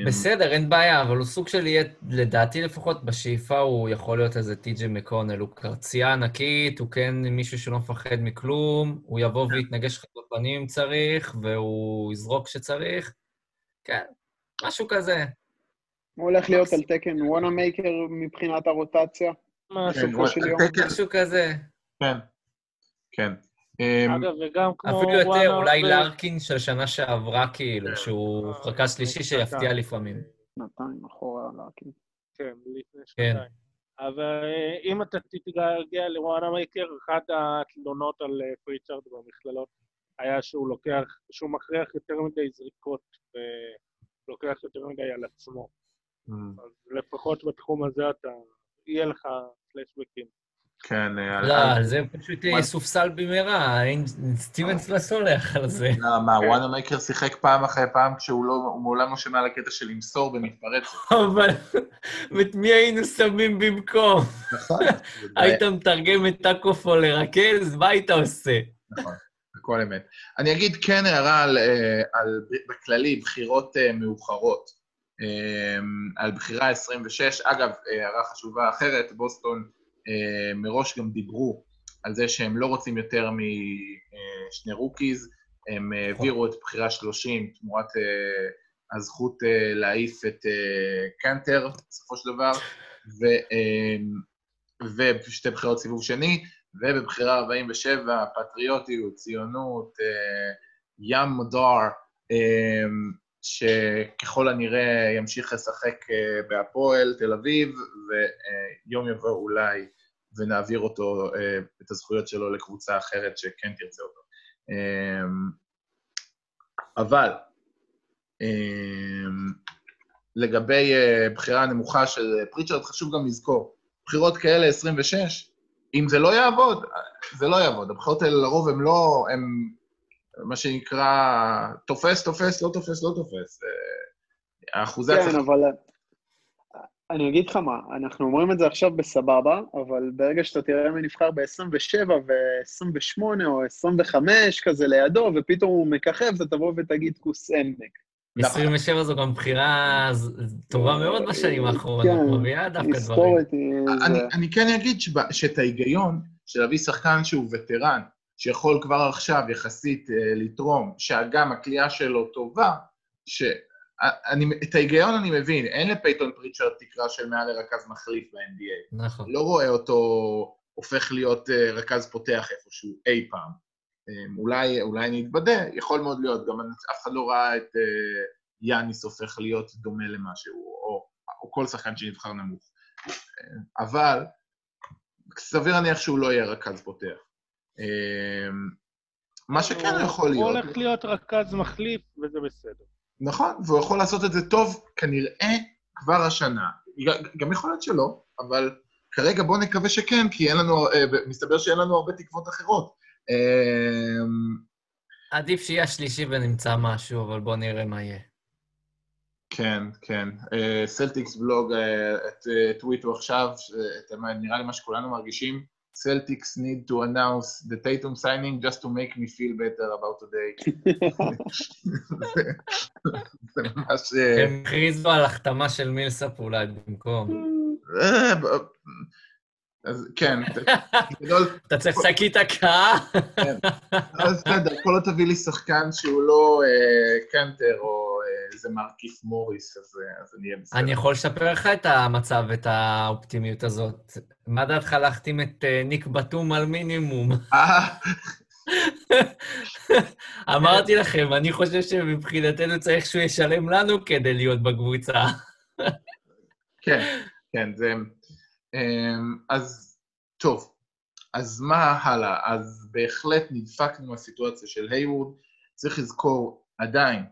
בסדר, אין בעיה, אבל הוא סוג של יהיה, לדעתי לפחות, בשאיפה הוא יכול להיות איזה טי.ג'י מקונל, הוא קרצייה ענקית, הוא כן מישהו שלא מפחד מכלום, הוא יבוא ויתנגש לך בפנים אם צריך, והוא יזרוק כשצריך. כן, משהו כזה. הוא הולך להיות על תקן וואנאמייקר מבחינת הרוטציה. של יום. משהו כזה. כן, כן. אגב, וגם כמו... אפילו יותר, אולי לארקין של שנה שעברה, כאילו, שהוא רכז שלישי שיפתיע לפעמים. שנתיים אחורה לארקין. כן, לפני שנתיים. אבל אם אתה תתגעגע לוואנאמייקר, אחת התלונות על פריצ'רד במכללות היה שהוא לוקח, שהוא מכריח יותר מדי זריקות ולוקח יותר מדי על עצמו. אז לפחות בתחום הזה אתה, יהיה לך פלשבקים. כן. לא, זה פשוט סופסל במהרה, סטיבנס לא סולח על זה. מה, וואנה מייקר שיחק פעם אחרי פעם כשהוא מעולם לא שמע על הקטע של למסור במתפרצת. אבל את מי היינו שמים במקום? נכון. היית מתרגם את טאקופו לרכז, מה היית עושה? נכון, הכל אמת. אני אגיד כן הערה על, בכללי, בחירות מאוחרות. על בחירה 26. אגב, הערה חשובה אחרת, בוסטון מראש גם דיברו על זה שהם לא רוצים יותר משני rookies, הם העבירו את בחירה 30 תמורת uh, הזכות להעיף את קנטר, בסופו של דבר, ו, ושתי בחירות סיבוב שני, ובבחירה 47, פטריוטיות, ציונות, ים מודאר, שככל הנראה ימשיך לשחק בהפועל תל אביב, ויום יבוא אולי ונעביר אותו, את הזכויות שלו לקבוצה אחרת שכן תרצה אותו. אבל לגבי בחירה נמוכה של פריצ'רד, חשוב גם לזכור, בחירות כאלה 26, אם זה לא יעבוד, זה לא יעבוד. הבחירות האלה לרוב הן לא, הן מה שנקרא, תופס, תופס, לא תופס, לא תופס. האחוזי כן, אבל אני אגיד לך מה, אנחנו אומרים את זה עכשיו בסבבה, אבל ברגע שאתה תראה מי נבחר ב-27 ו-28 או 25 כזה לידו, ופתאום הוא מככב, אתה תבוא ותגיד כוס עמק. 27 זו גם בחירה טובה מאוד בשנים האחרונות, מביאה דווקא דברים. אני כן אגיד שאת ההיגיון של להביא שחקן שהוא וטרן, שיכול כבר עכשיו יחסית אה, לתרום, שגם הכלייה שלו טובה, שאני, את ההיגיון אני מבין, אין לפייתון פריצ'רד תקרה של מעל לרכז מחליף ב-NBA. נכון. לא רואה אותו הופך להיות אה, רכז פותח איפשהו אי פעם. אה, אולי, אולי אני אתבדה, יכול מאוד להיות, גם אף אחד לא ראה את אה, יאניס הופך להיות דומה למשהו, או, או כל שחקן שנבחר נמוך. אה, אבל סביר להניח שהוא לא יהיה רכז פותח. אה, מה שכן הוא יכול הוא להיות... הולך להיות רכז מחליף, וזה בסדר. נכון, והוא יכול לעשות את זה טוב, כנראה כבר השנה. גם יכול להיות שלא, אבל כרגע בואו נקווה שכן, כי אין לנו, אה, מסתבר שאין לנו הרבה תקוות אחרות. אה, עדיף שיהיה השלישי ונמצא משהו, אבל בואו נראה מה יהיה. כן, כן. סלטיקס בלוג, אה, את אה, טוויטו עכשיו, אה, את- נראה לי מה שכולנו מרגישים, Celtics need to announce the Tatum signing just to make me feel better about today. זה- ממש... אה, הם הכריזו על החתמה של מילסאפ אולי במקום. אה, אז כן, בגדול, אתה צריך שקית הקאה? אז בסדר, כל עוד תביא לי שחקן שהוא לא אה, קנטר או איזה מרקיף מוריס, אז אה, אז אני אהיה בסדר. אני יכול לשפר לך את המצב ואת האופטימיות הזאת. מה דעתך להחתים את אה, ניק בתום על מינימום? אה, אמרתי לכם, אני חושב שמבחינתנו צריך שהוא ישלם לנו כדי להיות בקבוצה. כן, כן, זה... אמ, אז טוב, אז מה הלאה? אז בהחלט נדפקנו מהסיטואציה של היוורד. צריך לזכור עדיין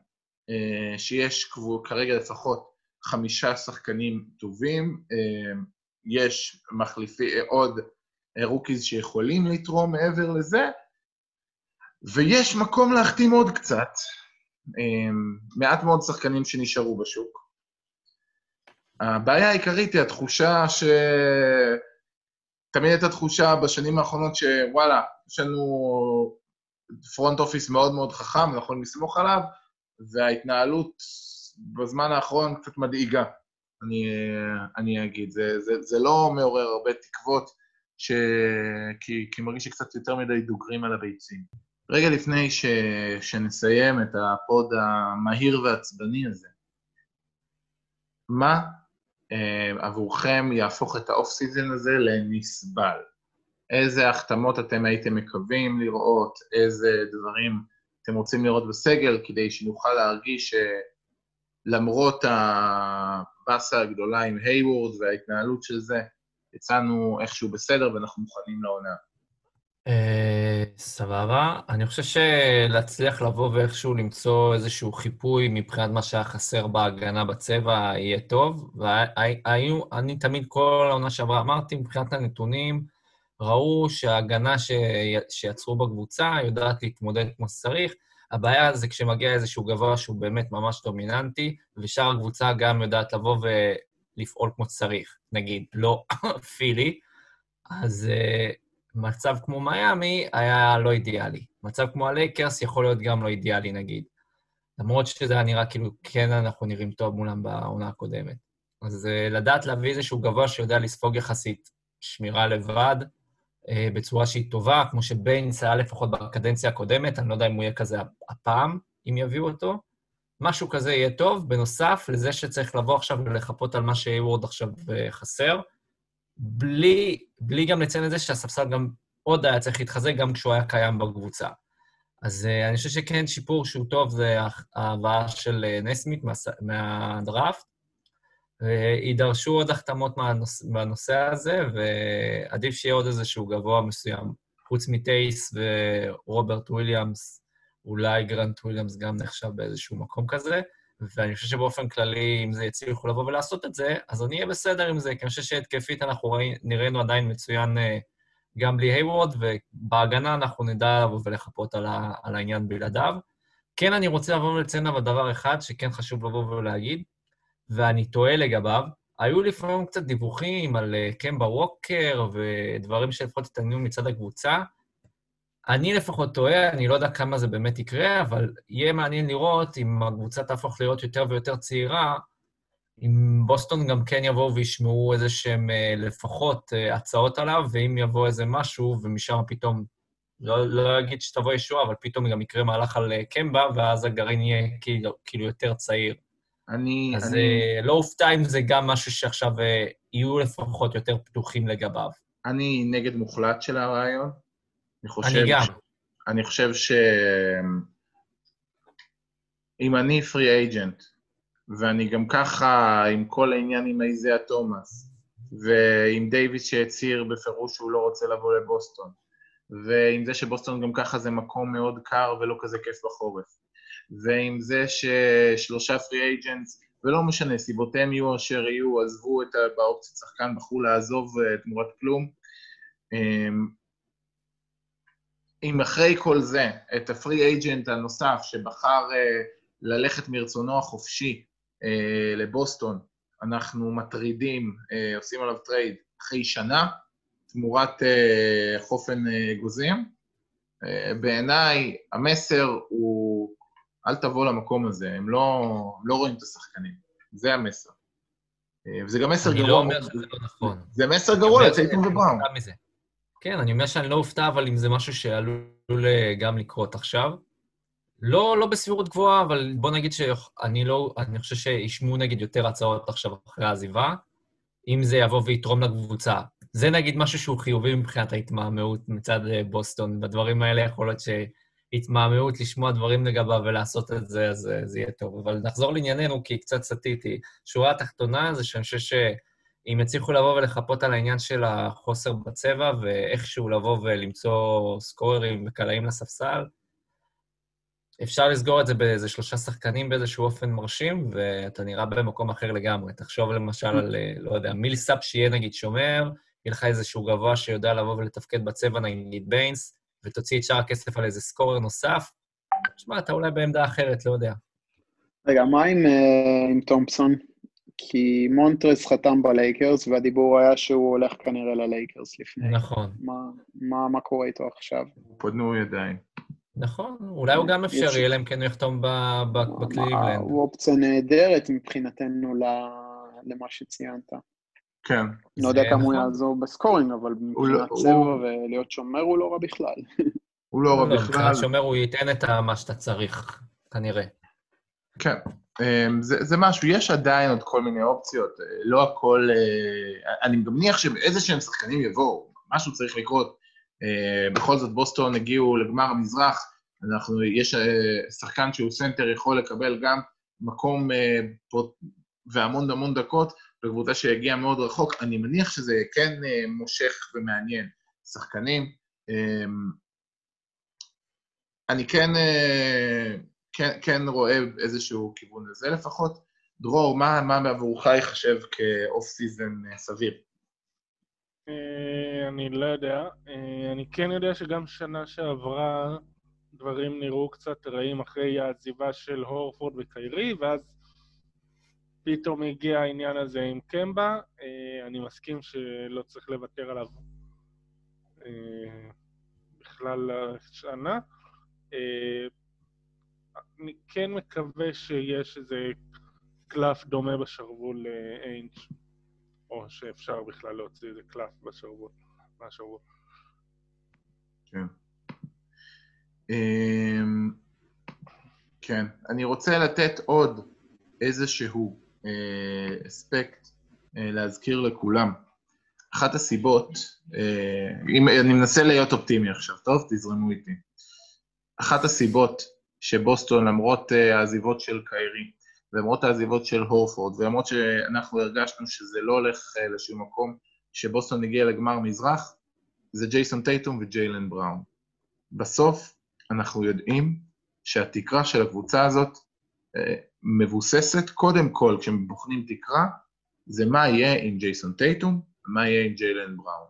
שיש כבר כרגע לפחות חמישה שחקנים טובים, אה, יש מחליפי, אה, עוד אה, rookies שיכולים לתרום מעבר לזה, ויש מקום להחתים עוד קצת. אה, מעט מאוד שחקנים שנשארו בשוק. הבעיה העיקרית היא התחושה ש... תמיד הייתה תחושה בשנים האחרונות שוואלה, יש לנו פרונט אופיס מאוד מאוד חכם, אנחנו יכולים לסמוך עליו, וההתנהלות בזמן האחרון קצת מדאיגה, אני, אני אגיד. זה, זה, זה לא מעורר הרבה תקוות, ש... כי, כי מרגיש שקצת יותר מדי דוגרים על הביצים. רגע לפני ש... שנסיים את ה pod המהיר והעצבני הזה, מה אה, עבורכם יהפוך את ה off season הזה לנסבל? איזה החתמות אתם הייתם מקווים לראות, איזה דברים אתם רוצים לראות בסגל, כדי שנוכל להרגיש שלמרות הבאסה הגדולה עם היוורד וההתנהלות של זה, יצאנו איכשהו בסדר ואנחנו מוכנים לעונה. אה, סבבה. אני חושב שלהצליח לבוא ואיכשהו למצוא איזשהו חיפוי מבחינת מה שהיה חסר בהגנה בצבע יהיה טוב. והיו, אני תמיד כל העונה שעברה אמרתי, מבחינת הנתונים, ראו שההגנה ש... שיצרו בקבוצה יודעת להתמודד כמו שצריך. הבעיה זה כשמגיע איזשהו גבוה שהוא באמת ממש דומיננטי, ושאר הקבוצה גם יודעת לבוא ולפעול כמו שצריך. נגיד, לא פילי, אז uh, מצב כמו מיאמי היה לא אידיאלי. מצב כמו הלייקרס יכול להיות גם לא אידיאלי, נגיד. למרות שזה היה נראה כאילו כן אנחנו נראים טוב מולם בעונה הקודמת. אז uh, לדעת להביא איזשהו גבוה שיודע לספוג יחסית שמירה לבד, בצורה שהיא טובה, כמו שביינס היה לפחות בקדנציה הקודמת, אני לא יודע אם הוא יהיה כזה הפעם, אם יביאו אותו. משהו כזה יהיה טוב, בנוסף לזה שצריך לבוא עכשיו ולחפות על מה שהיוורד עכשיו uh, חסר. בלי, בלי גם לציין את זה שהספסל גם עוד היה צריך להתחזק גם כשהוא היה קיים בקבוצה. אז אה, אני חושב שכן שיפור שהוא טוב זה ההבאה של אה, נסמית מה, מהדראפט. ויידרשו עוד החתמות מהנושא הזה, ועדיף שיהיה עוד איזשהו גבוה מסוים. חוץ מתייס ורוברט וויליאמס, אולי גרנט וויליאמס גם נחשב באיזשהו מקום כזה. ואני חושב שבאופן כללי, אם זה יצליחו לבוא ולעשות את זה, אז אני אהיה בסדר עם זה, כי אני חושב שהתקפית אנחנו ראי, נראינו עדיין מצוין גם בלי היוורד, ובהגנה אנחנו נדע לבוא ולחפות על, על העניין בלעדיו. כן, אני רוצה לבוא ולציין אבל דבר אחד שכן חשוב לבוא ולהגיד, ואני טועה לגביו, היו לפעמים קצת דיווחים על קמבה ווקר ודברים שלפחות התעניינו מצד הקבוצה, אני לפחות טועה, אני לא יודע כמה זה באמת יקרה, אבל יהיה מעניין לראות אם הקבוצה תהפוך להיות יותר ויותר צעירה, אם בוסטון גם כן יבואו וישמעו איזה שהם לפחות הצעות עליו, ואם יבוא איזה משהו ומשם פתאום לא, לא אגיד שתבוא ישועה, אבל פתאום גם יקרה מהלך על אה, קמבה, ואז הגרעין יהיה כאילו, כאילו יותר צעיר. אני... אז אני... לא אופתע אם זה גם משהו שעכשיו אה, יהיו לפחות יותר פתוחים לגביו. אני נגד מוחלט של הרעיון. אני חושב... אני גם. ש... אני חושב ש... אם אני פרי אייג'נט, ואני גם ככה עם כל העניין עם איזיה תומאס, ועם דייוויס שהצהיר בפירוש שהוא לא רוצה לבוא לבוסטון, ועם זה שבוסטון גם ככה זה מקום מאוד קר ולא כזה כיף בחורף, ועם זה ששלושה פרי אייג'נטס, ולא משנה, סיבותיהם יהיו אשר יהיו, עזבו את ה... באופציית שחקן, בחרו לעזוב uh, תמורת כלום. Um, אם אחרי כל זה, את הפרי אייג'נט הנוסף שבחר uh, ללכת מרצונו החופשי uh, לבוסטון, אנחנו מטרידים, עושים עליו טרייד אחרי שנה, תמורת חופן גוזים. Uh, בעיניי המסר הוא, אל תבוא למקום הזה, הם לא, לא רואים את השחקנים, זה המסר. Uh, וזה גם מסר אני גרוע. לא אומר שזה לא נכון. זה מסר גרוע אני לצייטון ובראון. כן, אני אומר שאני לא אופתע, אבל אם זה משהו שעלול אה, גם לקרות עכשיו. לא, לא בסבירות גבוהה, אבל בוא נגיד שאני לא, אני חושב שישמעו נגיד יותר הצעות עכשיו אחרי העזיבה, אם זה יבוא ויתרום לקבוצה. זה נגיד משהו שהוא חיובי מבחינת ההתמהמהות מצד אה, בוסטון. בדברים האלה יכול להיות שהתמהמהות, לשמוע דברים לגביו ולעשות את זה, אז אה, זה יהיה טוב. אבל נחזור לענייננו, כי קצת סטיתי. שורה התחתונה זה שאני חושב שאם יצליחו לבוא ולחפות על העניין של החוסר בצבע, ואיכשהו לבוא ולמצוא סקוררים וקלעים לספסל, אפשר לסגור את זה באיזה שלושה שחקנים באיזשהו אופן מרשים, ואתה נראה במקום אחר לגמרי. תחשוב למשל על, אה, לא יודע, מילסאפ שיהיה נגיד שומר, יהיה לך איזשהו גבוה שיודע לבוא ולתפקד בצבע, נגיד ביינס, ותוציא את שאר הכסף על איזה סקורר נוסף. תשמע, אתה אולי בעמדה אחרת, לא יודע. רגע, מה עם, אה, עם תומפסון? כי מונטרז חתם בלייקרס, והדיבור היה שהוא הולך כנראה ללייקרס לפני. נכון. מה, מה, מה קורה איתו עכשיו? פודנו ידיים. נכון, אולי הוא גם אפשרי, אלא אם כן הוא יחתום ב- ב- מה- בקליבלנד. הוא אופציה נהדרת מבחינתנו למה שציינת. כן. לא יודע זה כמה הוא נכון. יעזור ב scoring, אבל לא- מבחינת צבע הוא- ולהיות שומר הוא לא רע בכלל. הוא לא רע לא, בכלל. מבחינת שומר הוא ייתן את מה שאתה צריך, כנראה. כן. אמ, זה, זה משהו, יש עדיין עוד כל מיני אופציות, אה, לא הכל... אה, אני גם מניח שאיזה שהם שחקנים יבואו, משהו צריך לקרות. אה, בכל זאת, בוסטון הגיעו לגמר המזרח, אנחנו, יש שחקן שהוא סנטר יכול לקבל גם מקום והמון המון דקות בקבוצה שהגיעה מאוד רחוק. אני מניח שזה כן אה, מושך ומעניין שחקנים. אמ, אני כן, אה, כן, כן רואה איזשהו כיוון לזה לפחות. דרור, מה, מה בעבורך ייחשב כ off season אה, סביר? אה, אני לא יודע. אני כן יודע שגם שנה שעברה דברים נראו קצת רעים אחרי העזיבה של הורפורד וקיירי, ואז פתאום הגיע העניין הזה עם קמבה. אה, אני מסכים שלא צריך לוותר עליו אה, בכלל השנה. אה, אני כן מקווה שיש איזה קלף דומה בשרוול לאיינג', או שאפשר בכלל להוציא איזה קלף בשרוול, מהשרוול. כן. כן, אני רוצה לתת עוד איזשהו אספקט אה, להזכיר לכולם. אחת הסיבות, אה, אם, אני מנסה להיות אופטימי עכשיו, טוב? תזרמו איתי. אחת הסיבות שבוסטון, למרות אה, העזיבות של קיירי, ולמרות העזיבות של הורפורד, ולמרות שאנחנו הרגשנו שזה לא הולך לשום מקום, שבוסטון הגיע לגמר מזרח, זה ג'ייסון טייטום וג'יילן בראון. בסוף אנחנו יודעים שהתקרה של הקבוצה הזאת מבוססת, קודם כל, כשבוחנים תקרה, זה מה יהיה עם ג'ייסון טייטום, ומה יהיה עם ג'יילן בראון.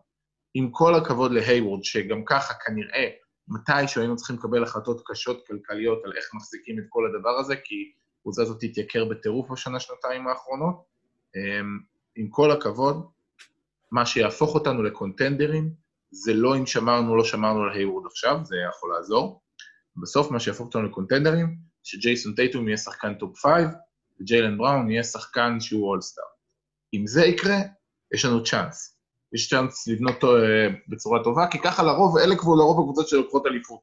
עם כל הכבוד להייוורד, שגם ככה כנראה מתישהו היינו צריכים לקבל החלטות קשות כלכליות על איך מחזיקים את כל הדבר הזה, כי הקבוצה הזאת תתייקר בטירוף בשנה-שנתיים האחרונות. אמ, עם כל הכבוד, מה שיהפוך אותנו לקונטנדרים, זה לא אם שמרנו או לא שמרנו על הייוורד עכשיו, זה יכול לעזור. בסוף מה שיהפוך אותנו לקונטנדרים, שג'ייסון טייטום יהיה שחקן top 5, וג'יילן בראון יהיה שחקן שהוא all-star. אם זה יקרה, יש לנו צ'אנס. יש צ'אנס לבנות אה, בצורה טובה, כי ככה לרוב, אלה כבר לרוב הקבוצות שלוקחות אליפות.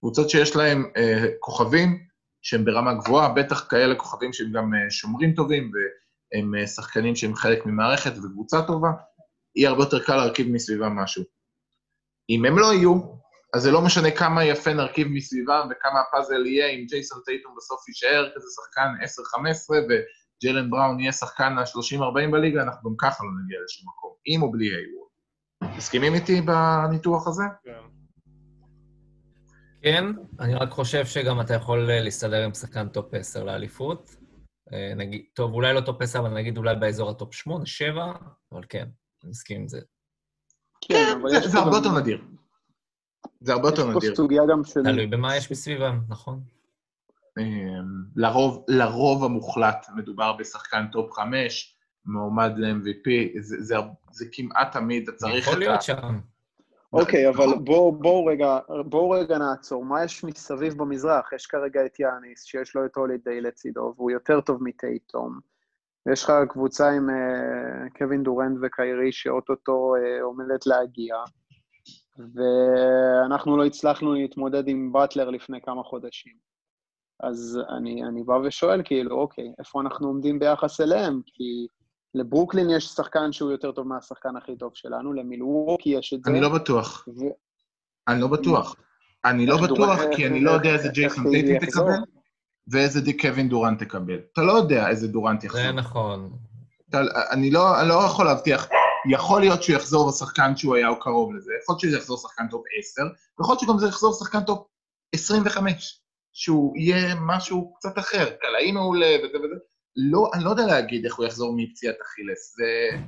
קבוצות שיש להן אה, כוכבים שהם ברמה גבוהה, בטח כאלה כוכבים שהם גם אה, שומרים טובים, והם אה, שחקנים שהם חלק ממערכת וקבוצה טובה, יהיה הרבה יותר קל להרכיב מסביבם משהו. אם הם לא יהיו, אז זה לא משנה כמה יפה נרכיב מסביבם וכמה הפאזל יהיה, אם ג'ייסון טייטום בסוף יישאר כזה שחקן 10-15 וג'לן בראון יהיה שחקן ה-30-40 בליגה, אנחנו גם ככה לא נגיע לשום מקום, עם או בלי היוורד. מסכימים איתי בניתוח הזה? כן. כן, אני רק חושב שגם אתה יכול אה, להסתדר עם שחקן top 10 לאליפות. אה, נגיד, טוב, אולי לא top 10, אבל נגיד אולי באזור ה top 8, 7, אבל כן, אני מסכים עם זה. כן, זה- הרבה יותר נדיר. זה הרבה יותר יש פה נדיר. סוגיה גם של... תלוי במה יש מסביבם, נכון? אמ, לרוב, לרוב המוחלט מדובר בשחקן top 5, מועמד ל-MVP, זה, זה, זה כמעט תמיד, אתה צריך יכול את ה... להיות שם. אוקיי, אבל נכון. בואו בוא רגע, בוא רגע נעצור. מה יש מסביב במזרח? יש כרגע את יאניס, שיש לו את הולידיי לצידו, והוא יותר טוב מטייטום. ויש לך קבוצה עם אה, קווין דורנט וקיירי, שאו-טו-טו אה, עומדת להגיע. ואנחנו לא הצלחנו להתמודד עם באטלר לפני כמה חודשים. אז אני, אני בא ושואל, כאילו, אוקיי, איפה אנחנו עומדים ביחס אליהם? כי לברוקלין יש שחקן שהוא יותר טוב מהשחקן הכי טוב שלנו, למילווקי יש את זה. אני לא בטוח, ו... אני לא בטוח. אני לא בטוח, כי אני לא יודע איזה ג'ייסון יחזור? תקבל, ואיזה די קווין דורנט תקבל. אתה לא יודע איזה דורנט יחזור. זה נכון. לא, אני לא יכול להבטיח, יכול להיות שהוא יחזור בשחקן שהוא היה או קרוב לזה, יכול להיות שהוא יחזור שחקן top 10, ויכול להיות שגם זה יחזור שחקן top 25, שהוא יהיה משהו קצת אחר, קלעי מעולה וזה וזה. לא, אני לא יודע להגיד איך הוא יחזור מפציעת אכילס, זה,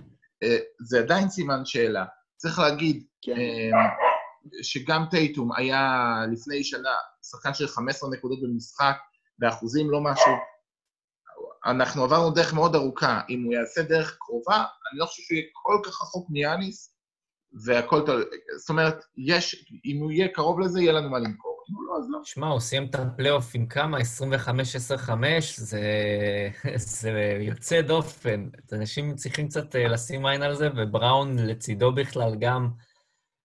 אה, זה עדיין סימן שאלה. צריך להגיד כן. אה, שגם טייטום היה לפני שנה שחקן של 15 נקודות במשחק, באחוזים לא משהו. אנחנו עברנו דרך מאוד ארוכה. אם הוא יעשה דרך קרובה, אני לא חושב שהוא יהיה כל כך רחוק מיאניס, והכל טוב. זאת אומרת, יש, אם הוא יהיה קרוב לזה, יהיה לנו מה למכור. אם הוא לא, אז לא. שמע, הוא סיים את הפלייאוף עם כמה? 25-10-5? זה, זה יוצא דופן. אנשים צריכים קצת אה, לשים עין על זה, ובראון לצידו בכלל גם.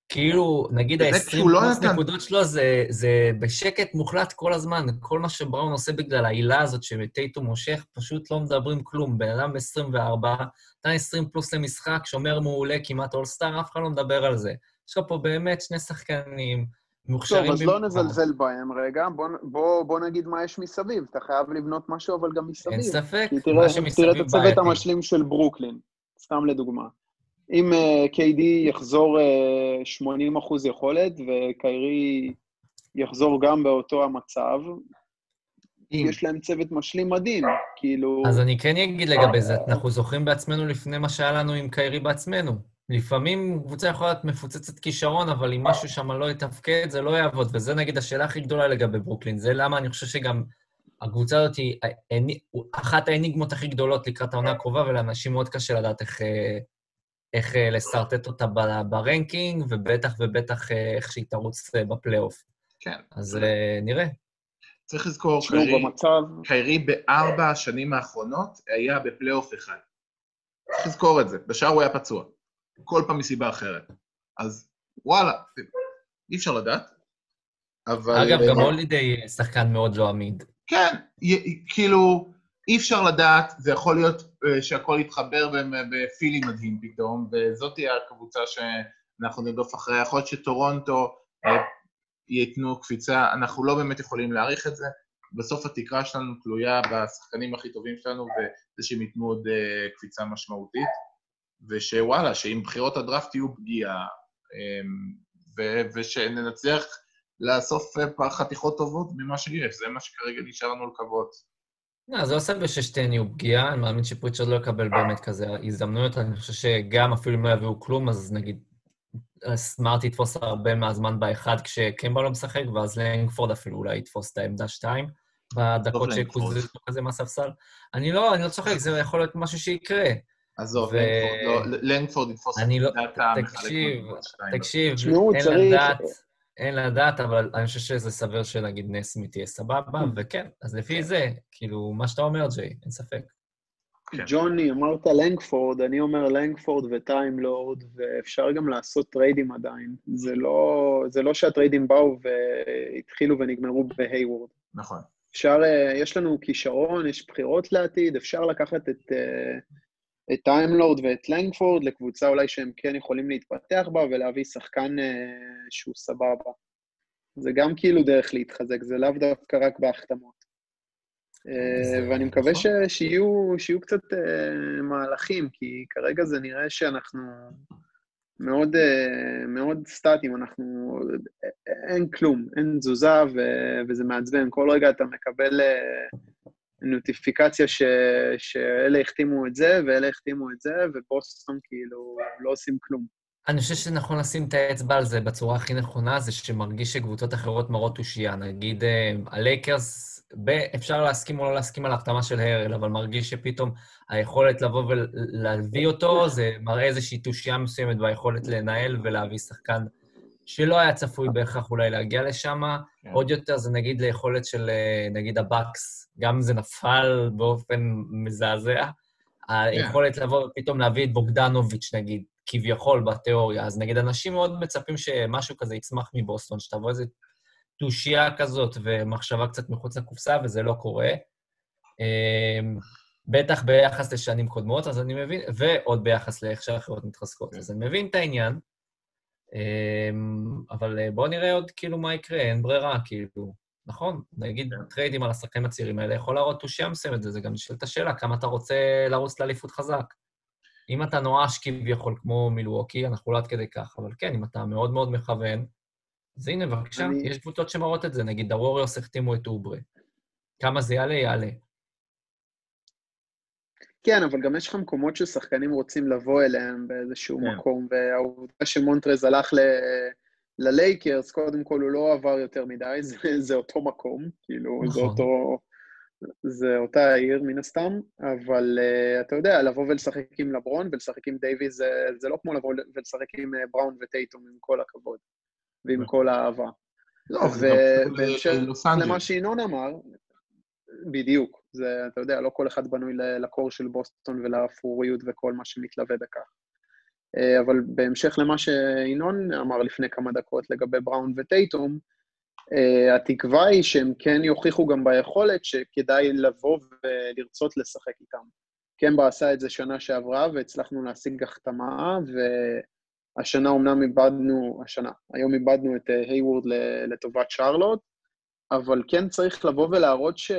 כאילו, נגיד וזה ה-20 כשהוא לא נתן- נקודות שלו זה, זה בשקט מוחלט כל הזמן. כל מה שבראון עושה בגלל העילה הזאת שטייטום מושך, פשוט לא מדברים כלום. בן אדם 24, נתן 20 פלוס למשחק, שומר מעולה, כמעט אולסטאר, אף אחד לא מדבר על זה. יש לך פה באמת שני שחקנים מוכשרים טוב, אז לא במיוחד. נזלזל בהם רגע, בוא, בוא, בוא נגיד מה יש מסביב. אתה חייב לבנות משהו, אבל גם מסביב. אין ספק, כי מה תראה, תראה שמסביב את הצוות בעייתי. המשלים של ברוקלין, סתם לדוגמה. אם uh, KD יחזור uh, 80 אחוז יכולת, וקיירי יחזור גם באותו המצב, אם. יש להם צוות משלים מדהים, כאילו... אז אני כן אגיד לגבי זה, אנחנו זוכרים בעצמנו לפני מה שהיה לנו עם קיירי בעצמנו. לפעמים קבוצה יכולה להיות מפוצצת כישרון, אבל אם משהו שם לא יתפקד, זה לא יעבוד. וזה נגיד השאלה הכי גדולה לגבי ברוקלין. זה למה אני חושב שגם הקבוצה הזאת היא אחת האניגמות הכי גדולות לקראת העונה הקרובה, ולאנשים מאוד קשה לדעת איך, אה, איך אה, לשרטט אותה ב ranking, ובטח ובטח אה, איך שהיא תרוץ אה, בפלייאוף. כן. אז אה, נראה. צריך לזכור, קיירי, במצב... קיירי בארבע השנים האחרונות היה בפלייאוף אחד. צריך לזכור את זה. בשאר הוא היה פצוע. כל פעם מסיבה אחרת. אז וואלה, אי אפשר לדעת. אבל... אגב, גם הולידיי שחקן מאוד לא עמיד. כן, י- כאילו, אי אפשר לדעת, זה יכול להיות שהכל יתחבר בפילי מדהים פתאום, וזאת תהיה הקבוצה שאנחנו נרדוף אחריה. יכול להיות שטורונטו אה, ייתנו קפיצה, אנחנו לא באמת יכולים להעריך את זה. בסוף התקרה שלנו תלויה בשחקנים הכי טובים שלנו, וזה שהם ייתנו עוד אה, קפיצה משמעותית. ושוואלה, שאם בחירות הדראפט יהיו פגיעה, אמ, ו- ושננצח לאסוף אה, חתיכות טובות ממה שיש, זה מה שכרגע נשאר לנו לקוות. לא, זה לא סביר ששתיהן יהיו פגיעה, אני מאמין שפריצ'רד לא יקבל באמת כזה הזדמנויות, אני חושב שגם אפילו אם לא יביאו כלום, אז נגיד סמארט יתפוס הרבה מהזמן באחד כשקמבה לא משחק, ואז לנגפורד אפילו אולי יתפוס את העמדה שתיים, בדקות. שיקוזזו כזה מהספסל. אני לא, אני לא צוחק, זה יכול להיות משהו שיקרה. עזוב, לנגפורד לא- לנגפורד יתפוס אני לא- את המחלק תקשיב, מגבולות שתיים. תקשיב, תשמעו, אין לדעת, אין לדעת, אבל אני חושב שזה סביר שנגיד נסמית תהיה סבבה, וכן, אז לפי זה, כאילו, מה שאתה אומר, ג'יי, אין ספק. כן. ג'וני, אמרת לנגפורד, אני אומר לנגפורד וטיימלורד, ואפשר גם לעשות טריידים עדיין. זה לא, זה לא שהטריידים באו והתחילו ונגמרו בהיוורד. נכון. אפשר, אה, יש לנו כישרון, יש בחירות לעתיד, אפשר לקחת את, אה, את טיימלורד ואת לנגפורד לקבוצה אולי שהם כן יכולים להתפתח בה ולהביא שחקן אה, שהוא סבבה. זה גם כאילו דרך להתחזק, זה לאו דווקא רק בהחתמות. אה, ואני מקווה ש, שיהיו, שיהיו קצת uh, מהלכים, כי כרגע זה נראה שאנחנו מאוד, uh, מאוד סטטיים, אנחנו... אין כלום, אין תזוזה ו, וזה מעצבן. כל רגע אתה מקבל uh, נוטיפיקציה ש, שאלה החתימו את זה ואלה החתימו את זה, ובוסטון כאילו לא עושים כלום. אני חושב שנכון לשים את האצבע על זה בצורה הכי נכונה, זה שמרגיש שקבוצות אחרות מראות תושייה. נגיד, הלייקרס אפשר להסכים או לא להסכים על ההחתמה של הרל, אבל מרגיש שפתאום היכולת לבוא ולהביא אותו, זה מראה איזושהי תושייה מסוימת ביכולת לנהל ולהביא שחקן שלא היה צפוי בהכרח אולי להגיע לשם. כן. עוד יותר זה נגיד ליכולת של נגיד הבאקס, גם אם זה נפל באופן מזעזע, היכולת כן. לבוא ופתאום להביא את בוגדנוביץ', נגיד, כביכול בתיאוריה. אז נגיד, אנשים מאוד מצפים שמשהו כזה יצמח מבוסטון, שתבוא איזה תושייה כזאת ומחשבה קצת מחוץ לקופסה, וזה לא קורה. אמ, בטח ביחס לשנים קודמות, אז אני מבין, ועוד ביחס לאיך שהאחרות מתחזקות. אז אני מבין את העניין, אבל בואו נראה עוד כאילו מה יקרה, אין ברירה, כאילו. נכון, נגיד כן. טריידים על השחקנים הצעירים האלה יכול להראות תושייה מסוימת, וזה גם נשאל את השאלה, כמה אתה רוצה לרוץ לאליפות חזק. אם אתה נואש כביכול כמו מילווקי, אנחנו לא עד כדי כך, אבל כן, אם אתה מאוד מאוד מכוון, אז הנה, בבקשה, אני... יש קבוצות שמראות את זה. נגיד, הווריוס החתימו את אוברה. כמה זה יעלה? יעלה. כן, אבל גם יש לך מקומות ששחקנים רוצים לבוא אליהם באיזשהו כן. מקום, והעובדה שמונטרז הלך ל... ללייקרס, קודם כל הוא לא עבר יותר מדי, זה, זה אותו מקום, כאילו, נכון. זה אותו... זה אותה העיר מן הסתם, אבל אה, אתה יודע, לבוא ולשחק עם לברון ולשחק עם דייוויז זה, זה לא כמו לבוא ולשחק עם אה, בראון וטייטום, עם כל הכבוד. ועם כל האהבה. לא, ובהמשך למה שינון אמר, בדיוק, זה, אתה יודע, לא כל אחד בנוי לקור של בוסטון ולאפרוריות וכל מה שמתלווה בכך. אה, אבל בהמשך למה שינון אמר לפני כמה דקות לגבי בראון וטייטום, אה, התקווה היא שהם כן יוכיחו גם ביכולת שכדאי לבוא ולרצות לשחק איתם. קמבה עשה את זה שנה שעברה והצלחנו להשיג החתמה, ו... השנה אומנם איבדנו, השנה, היום איבדנו את אה, לטובת שרלוט, אבל כן צריך לבוא ולהראות ש,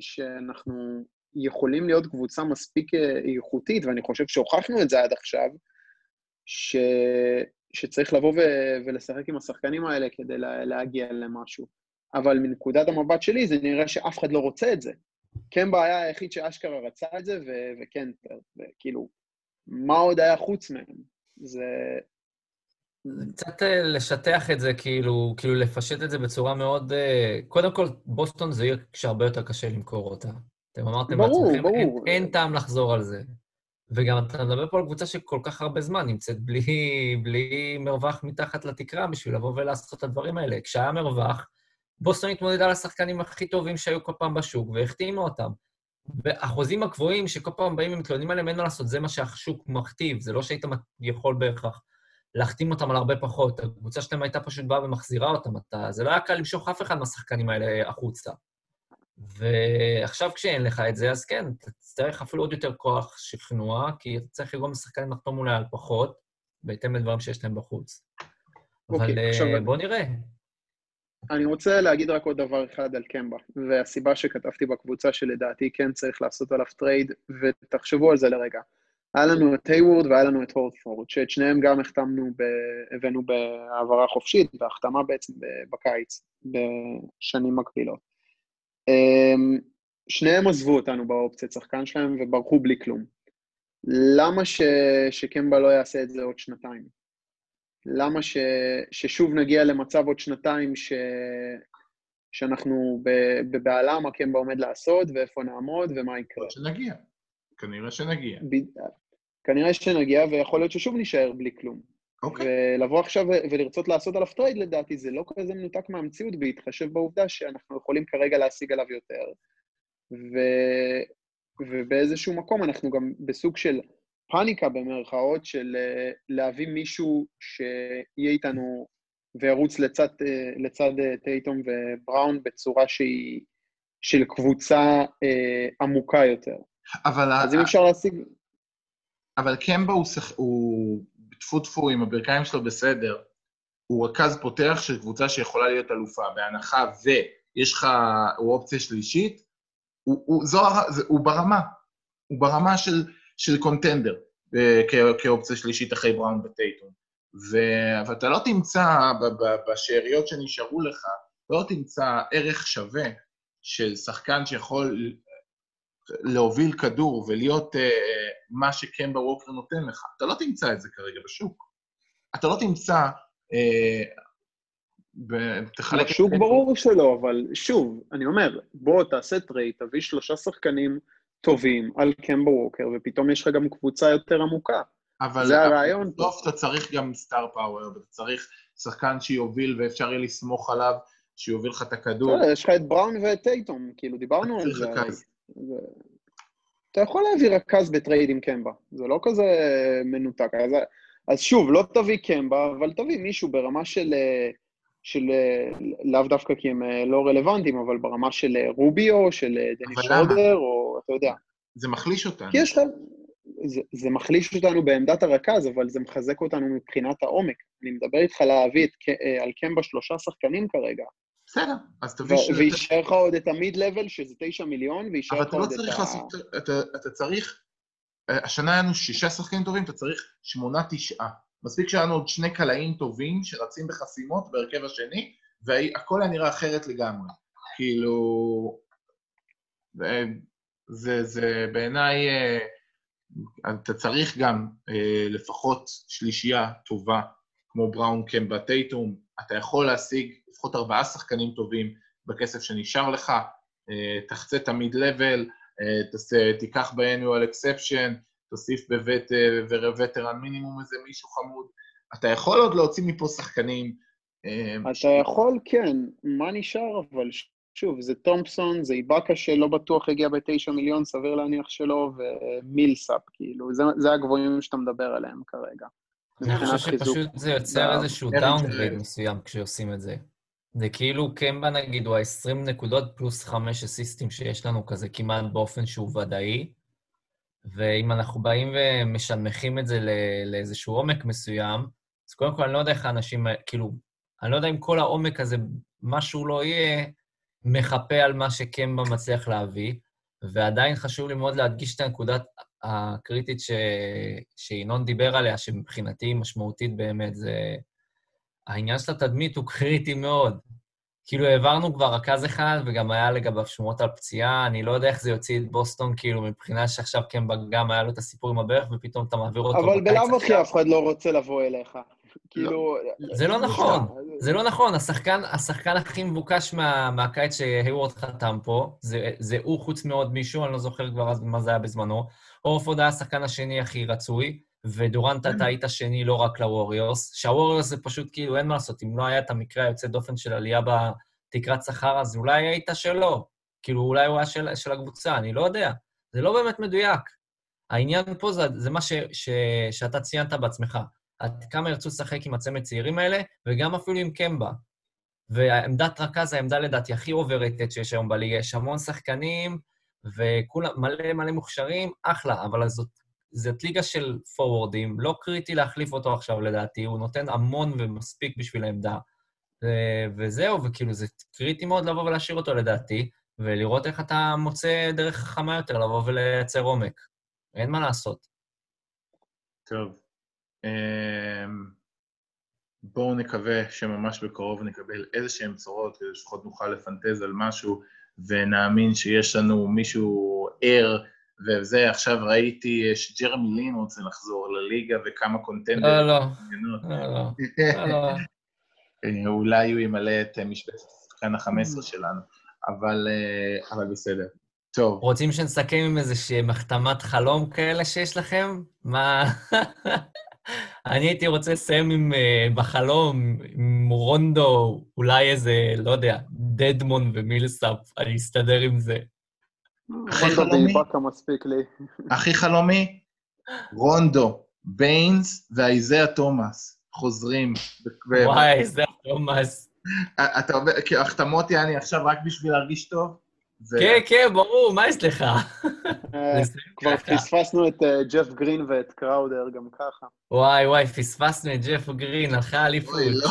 שאנחנו יכולים להיות קבוצה מספיק אה, איכותית, ואני חושב שהוכחנו את זה עד עכשיו, ש, שצריך לבוא ו, ולשחק עם השחקנים האלה כדי לה, להגיע למשהו. אבל מנקודת המבט שלי זה נראה שאף אחד לא רוצה את זה. כן בעיה היחיד שאשכרה רצה את זה, ו- וכן, וכאילו, מה עוד היה חוץ מהם? זה... קצת אה, לשטח את זה, כאילו, כאילו לפשט את זה בצורה מאוד... אה, קודם כל, בוסטון זה עיר שהרבה יותר קשה למכור אותה. אתם אמרתם ברור, בעצמכם, ברור. אין, אין טעם לחזור על זה. וגם אתה מדבר פה על קבוצה שכל כך הרבה זמן נמצאת בלי, בלי מרווח מתחת לתקרה בשביל לבוא ולעשות את הדברים האלה. כשהיה מרווח, בוסטון התמודדה על השחקנים הכי טובים שהיו כל פעם בשוק, והחתימה אותם. והחוזים הגבוהים שכל פעם באים ומתלוננים עליהם, אין מה לעשות, זה מה שהשוק מכתיב, זה לא שהיית יכול בהכרח להחתים אותם על הרבה פחות. הקבוצה שלהם הייתה פשוט באה ומחזירה אותם. אתה, זה לא היה קל למשוך אף אחד מהשחקנים האלה החוצה. ועכשיו כשאין לך את זה, אז כן, אתה תצטרך אפילו עוד יותר כוח שכנוע, כי אתה צריך לגרום לשחקנים לחתום אולי על פחות, בהתאם לדברים שיש להם בחוץ. אוקיי, אבל עכשיו... אה, בוא נראה. אני רוצה להגיד רק עוד דבר אחד על קמבה, והסיבה שכתבתי בקבוצה שלדעתי כן צריך לעשות עליו טרייד, ותחשבו על זה לרגע. היה לנו את היוורד והיה לנו את הורפורד, שאת שניהם גם החתמנו, ב... הבאנו בהעברה חופשית, בהחתמה בעצם בקיץ, בשנים מקבילות. אמ, שניהם עזבו אותנו באופציית שחקן שלהם וברחו בלי כלום. למה ש... שקמבה לא יעשה את זה עוד שנתיים? למה ש, ששוב נגיע למצב עוד שנתיים ש, שאנחנו בבהלה מה קמבה עומד לעשות ואיפה נעמוד ומה יקרה. שנגיע, כנראה שנגיע. ב, כנראה שנגיע, ויכול להיות ששוב נישאר בלי כלום. אוקיי. ולבוא עכשיו ולרצות לעשות עליו טרייד, לדעתי, זה לא כזה מנותק מהמציאות, בהתחשב בעובדה שאנחנו יכולים כרגע להשיג עליו יותר. ו... ובאיזשהו מקום אנחנו גם בסוג של פאניקה במרכאות של אה, להביא מישהו שיהיה איתנו וירוץ לצד, אה, לצד אה, טייטום ובראון בצורה שהיא של קבוצה אה, עמוקה יותר. אבל... אז אם אפשר להשיג... אבל קמבה הוא, שח... הוא טפו טפו עם הברכיים שלו בסדר. הוא רכז פותח של קבוצה שיכולה להיות אלופה, בהנחה ויש לך, הוא אופציה שלישית, הוא, הוא, זו, הוא ברמה, הוא ברמה של, של קונטנדר כ, כאופציה שלישית אחרי בראון וטייטון. ואתה לא תמצא בשאריות שנשארו לך, לא תמצא ערך שווה של שחקן שיכול להוביל כדור ולהיות אה, מה שקמבה ווקר נותן לך. אתה לא תמצא את זה כרגע בשוק. אתה לא תמצא... אה, תחלק... בשוק ברור שלא, אבל שוב, אני אומר, בוא תעשה טרייד, תביא שלושה שחקנים טובים על קמבה ווקר, ופתאום יש לך גם קבוצה יותר עמוקה. אבל... זה הרעיון. בסוף אתה צריך גם star power, ואתה צריך שחקן שיוביל ואפשר יהיה לסמוך עליו, שיוביל לך את הכדור. יש לך את בראון ואת טייטום, כאילו, דיברנו על זה. אתה יכול להביא רכז בטרייד עם קמבה, זה לא כזה מנותק. אז, אז שוב, לא תביא קמבה, אבל תביא מישהו ברמה של, של לאו דווקא כי הם לא רלוונטיים, אבל ברמה של רוביו, של דני שרודר, או אתה יודע. זה מחליש אותנו. כי יש לך... זה, זה מחליש אותנו בעמדת הרכז, אבל זה מחזק אותנו מבחינת העומק. אני מדבר איתך להביא את, על קמבה שלושה שחקנים כרגע. בסדר, אז תביא... ש... ויישאר לך עוד את המיד-לבל, שזה תשע מיליון, ויישאר לך לא עוד את ה... אבל אתה לא צריך לעשות... אתה, צריך... השנה היה לנו שישה שחקנים טובים, אתה צריך שמונה, תשעה. מספיק שהיה לנו עוד שני קלעים טובים שרצים בחסימות בהרכב השני, והכל היה נראה אחרת לגמרי. כאילו... זה, זה בעיניי... אה, אתה צריך גם אה, לפחות שלישייה טובה, כמו בראון קמבה טייטום, אתה יכול להשיג לפחות ארבעה שחקנים טובים בכסף שנשאר לך, אה, תחצה את המיד-לבל, אה, תיקח ב-annual exception, תוסיף בבית וטרן מינימום איזה מישהו חמוד. אתה יכול עוד להוציא מפה שחקנים. אה, אתה יכול, כן. מה נשאר אבל? שוב, זה תומפסון, זה איבאקה שלא בטוח הגיע בתשע מיליון, סביר להניח שלא, ומילסאפ, כאילו, זה, זה הגבוהים שאתה מדבר עליהם כרגע. אני חושב שפשוט זה יוצר איזשהו downgrade מסוים כשעושים את זה. זה כאילו קמבה נגיד הוא ה-20 נקודות פלוס 5 אסיסטים שיש לנו כזה כמעט באופן שהוא ודאי, ואם אנחנו באים ומשנמכים את זה לאיזשהו עומק מסוים, אז קודם כל אני לא יודע איך האנשים, כאילו, אני לא יודע אם כל העומק הזה, משהו לא יהיה, מחפה על מה שקמבה מצליח להביא, ועדיין חשוב לי מאוד להדגיש את הנקודת הקריטית ש... שינון דיבר עליה, שמבחינתי היא משמעותית באמת, זה... העניין של התדמית הוא קריטי מאוד. כאילו, העברנו כבר רכז אחד, וגם היה לגביו שמועות על פציעה, אני לא יודע איך זה יוציא את בוסטון, כאילו, מבחינה שעכשיו קמבה גם היה לו את הסיפור עם הברך, ופתאום אתה מעביר אותו אבל בלאו הכי אף אחד לא רוצה לבוא אליך. כאילו... זה לא נכון, זה לא נכון. השחקן, השחקן הכי מבוקש מה, מהקיץ שהיוורד חתם פה, זה, זה הוא חוץ מעוד מישהו, אני לא זוכר כבר אז מה זה היה בזמנו. הורפורד היה השחקן השני הכי רצוי, ודורנט אתה היית שני לא רק לווריורס, שהווריורס זה פשוט כאילו, אין מה לעשות, אם לא היה את המקרה היוצא דופן של עלייה בתקרת שכר, אז אולי היית שלו. כאילו, אולי הוא היה של, של הקבוצה, אני לא יודע. זה לא באמת מדויק. העניין פה זה, זה מה ש, ש, שאתה ציינת בעצמך. עד כמה ירצו לשחק עם הצמד צעירים האלה, וגם אפילו עם קמבה. ועמדת רכז, העמדה לדעתי הכי overrated שיש היום בליגה, יש המון שחקנים, וכולם מלא מלא מוכשרים, אחלה, אבל זאת, זאת ליגה של פורוורדים, לא קריטי להחליף אותו עכשיו לדעתי, הוא נותן המון ומספיק בשביל העמדה. ו- וזהו, וכאילו זה קריטי מאוד לבוא ולהשאיר אותו לדעתי, ולראות איך אתה מוצא דרך חכמה יותר לבוא ולייצר עומק. אין מה לעשות. טוב. אמ, בואו נקווה שממש בקרוב נקבל איזה שהן בשורות, כדי שלפחות נוכל לפנטז על משהו, ונאמין שיש לנו מישהו ער, וזה, עכשיו ראיתי שג'רמי לין רוצה לחזור לליגה וכמה קונטנדרים. לא, לא. לא, לא. אה, אולי הוא ימלא את משבצת השחקן ה-15 שלנו, אבל, אה, אבל בסדר. טוב. רוצים שנסכם עם איזושהי מחתמת חלום כאלה שיש לכם? מה... אני הייתי רוצה לסיים עם, uh, בחלום, עם רונדו, אולי איזה, לא יודע, דדמון ומילסאפ, אני אסתדר עם זה. הכי חלומי? באיבאקה מספיק לי. הכי חלומי, רונדו, ביינס ואייזאה תומאס חוזרים. וואי, זה תומאס. אתה אומר, כאילו, החתמות יעני עכשיו רק בשביל להרגיש טוב? כן, כן, ברור, מה יש לך? אה, כבר. פספסנו את אה, ג'ף גרין ואת קראודר גם ככה. וואי, וואי, פספסנו את ג'ף גרין, הלכה אליפות. אוי, לא.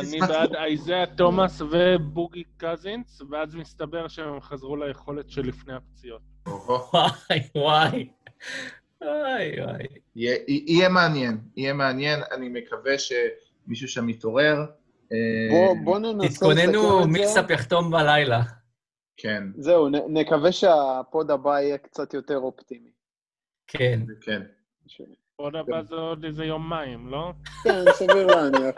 אני. בעד אייזאה תומאס ובוגי קזינס, ואז מסתבר שהם חזרו ליכולת שלפני הפציעות. אוהו. וואי, וואי. וואי, וואי. יהיה מעניין, יהיה מעניין, אני מקווה שמישהו שם יתעורר. אה, בוא- בוא ננסה תתכוננו, לסכם את זה. מיקסאפ יחתום בלילה. כן, זהו, נ- נקווה שהפוד הבא יהיה קצת יותר אופטימי. כן. כן. עוד הבא זה עוד איזה יומיים, לא? כן, סביר להניח.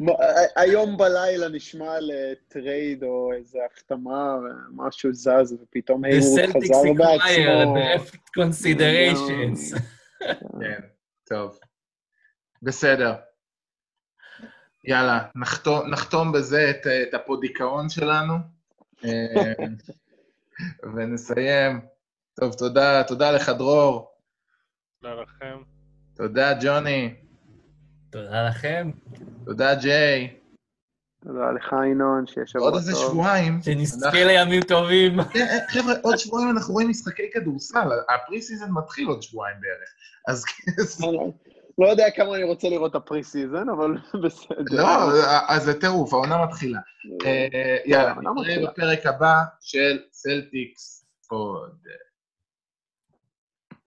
היום בלילה נשמע על טרייד או איזה החתמה, משהו זז, ופתאום The Celtics חזר בעצמו. draft considerations. כן, טוב. בסדר. יאללה, נחתום, בזה את, הפודיכאון שלנו, ונסיים. טוב, תודה, תודה לך, דרור. תודה לכם. תודה, ג'וני. תודה לכם. תודה, ג'יי. תודה לך, ינון, שיהיה שבוע עוד טוב. איזה שבועיים. שנזכה לימים טובים. כן, אה, חבר'ה, עוד שבועיים אנחנו רואים משחקי כדורסל, ה pre season מתחיל עוד שבועיים בערך. אז אני לא- לא יודע כמה אני רוצה לראות את ה pre season, אבל בסדר. לא, אז זה טירוף, העונה מתחילה. אה, יאללה, נתראה. בפרק הבא של סלטיקס pod.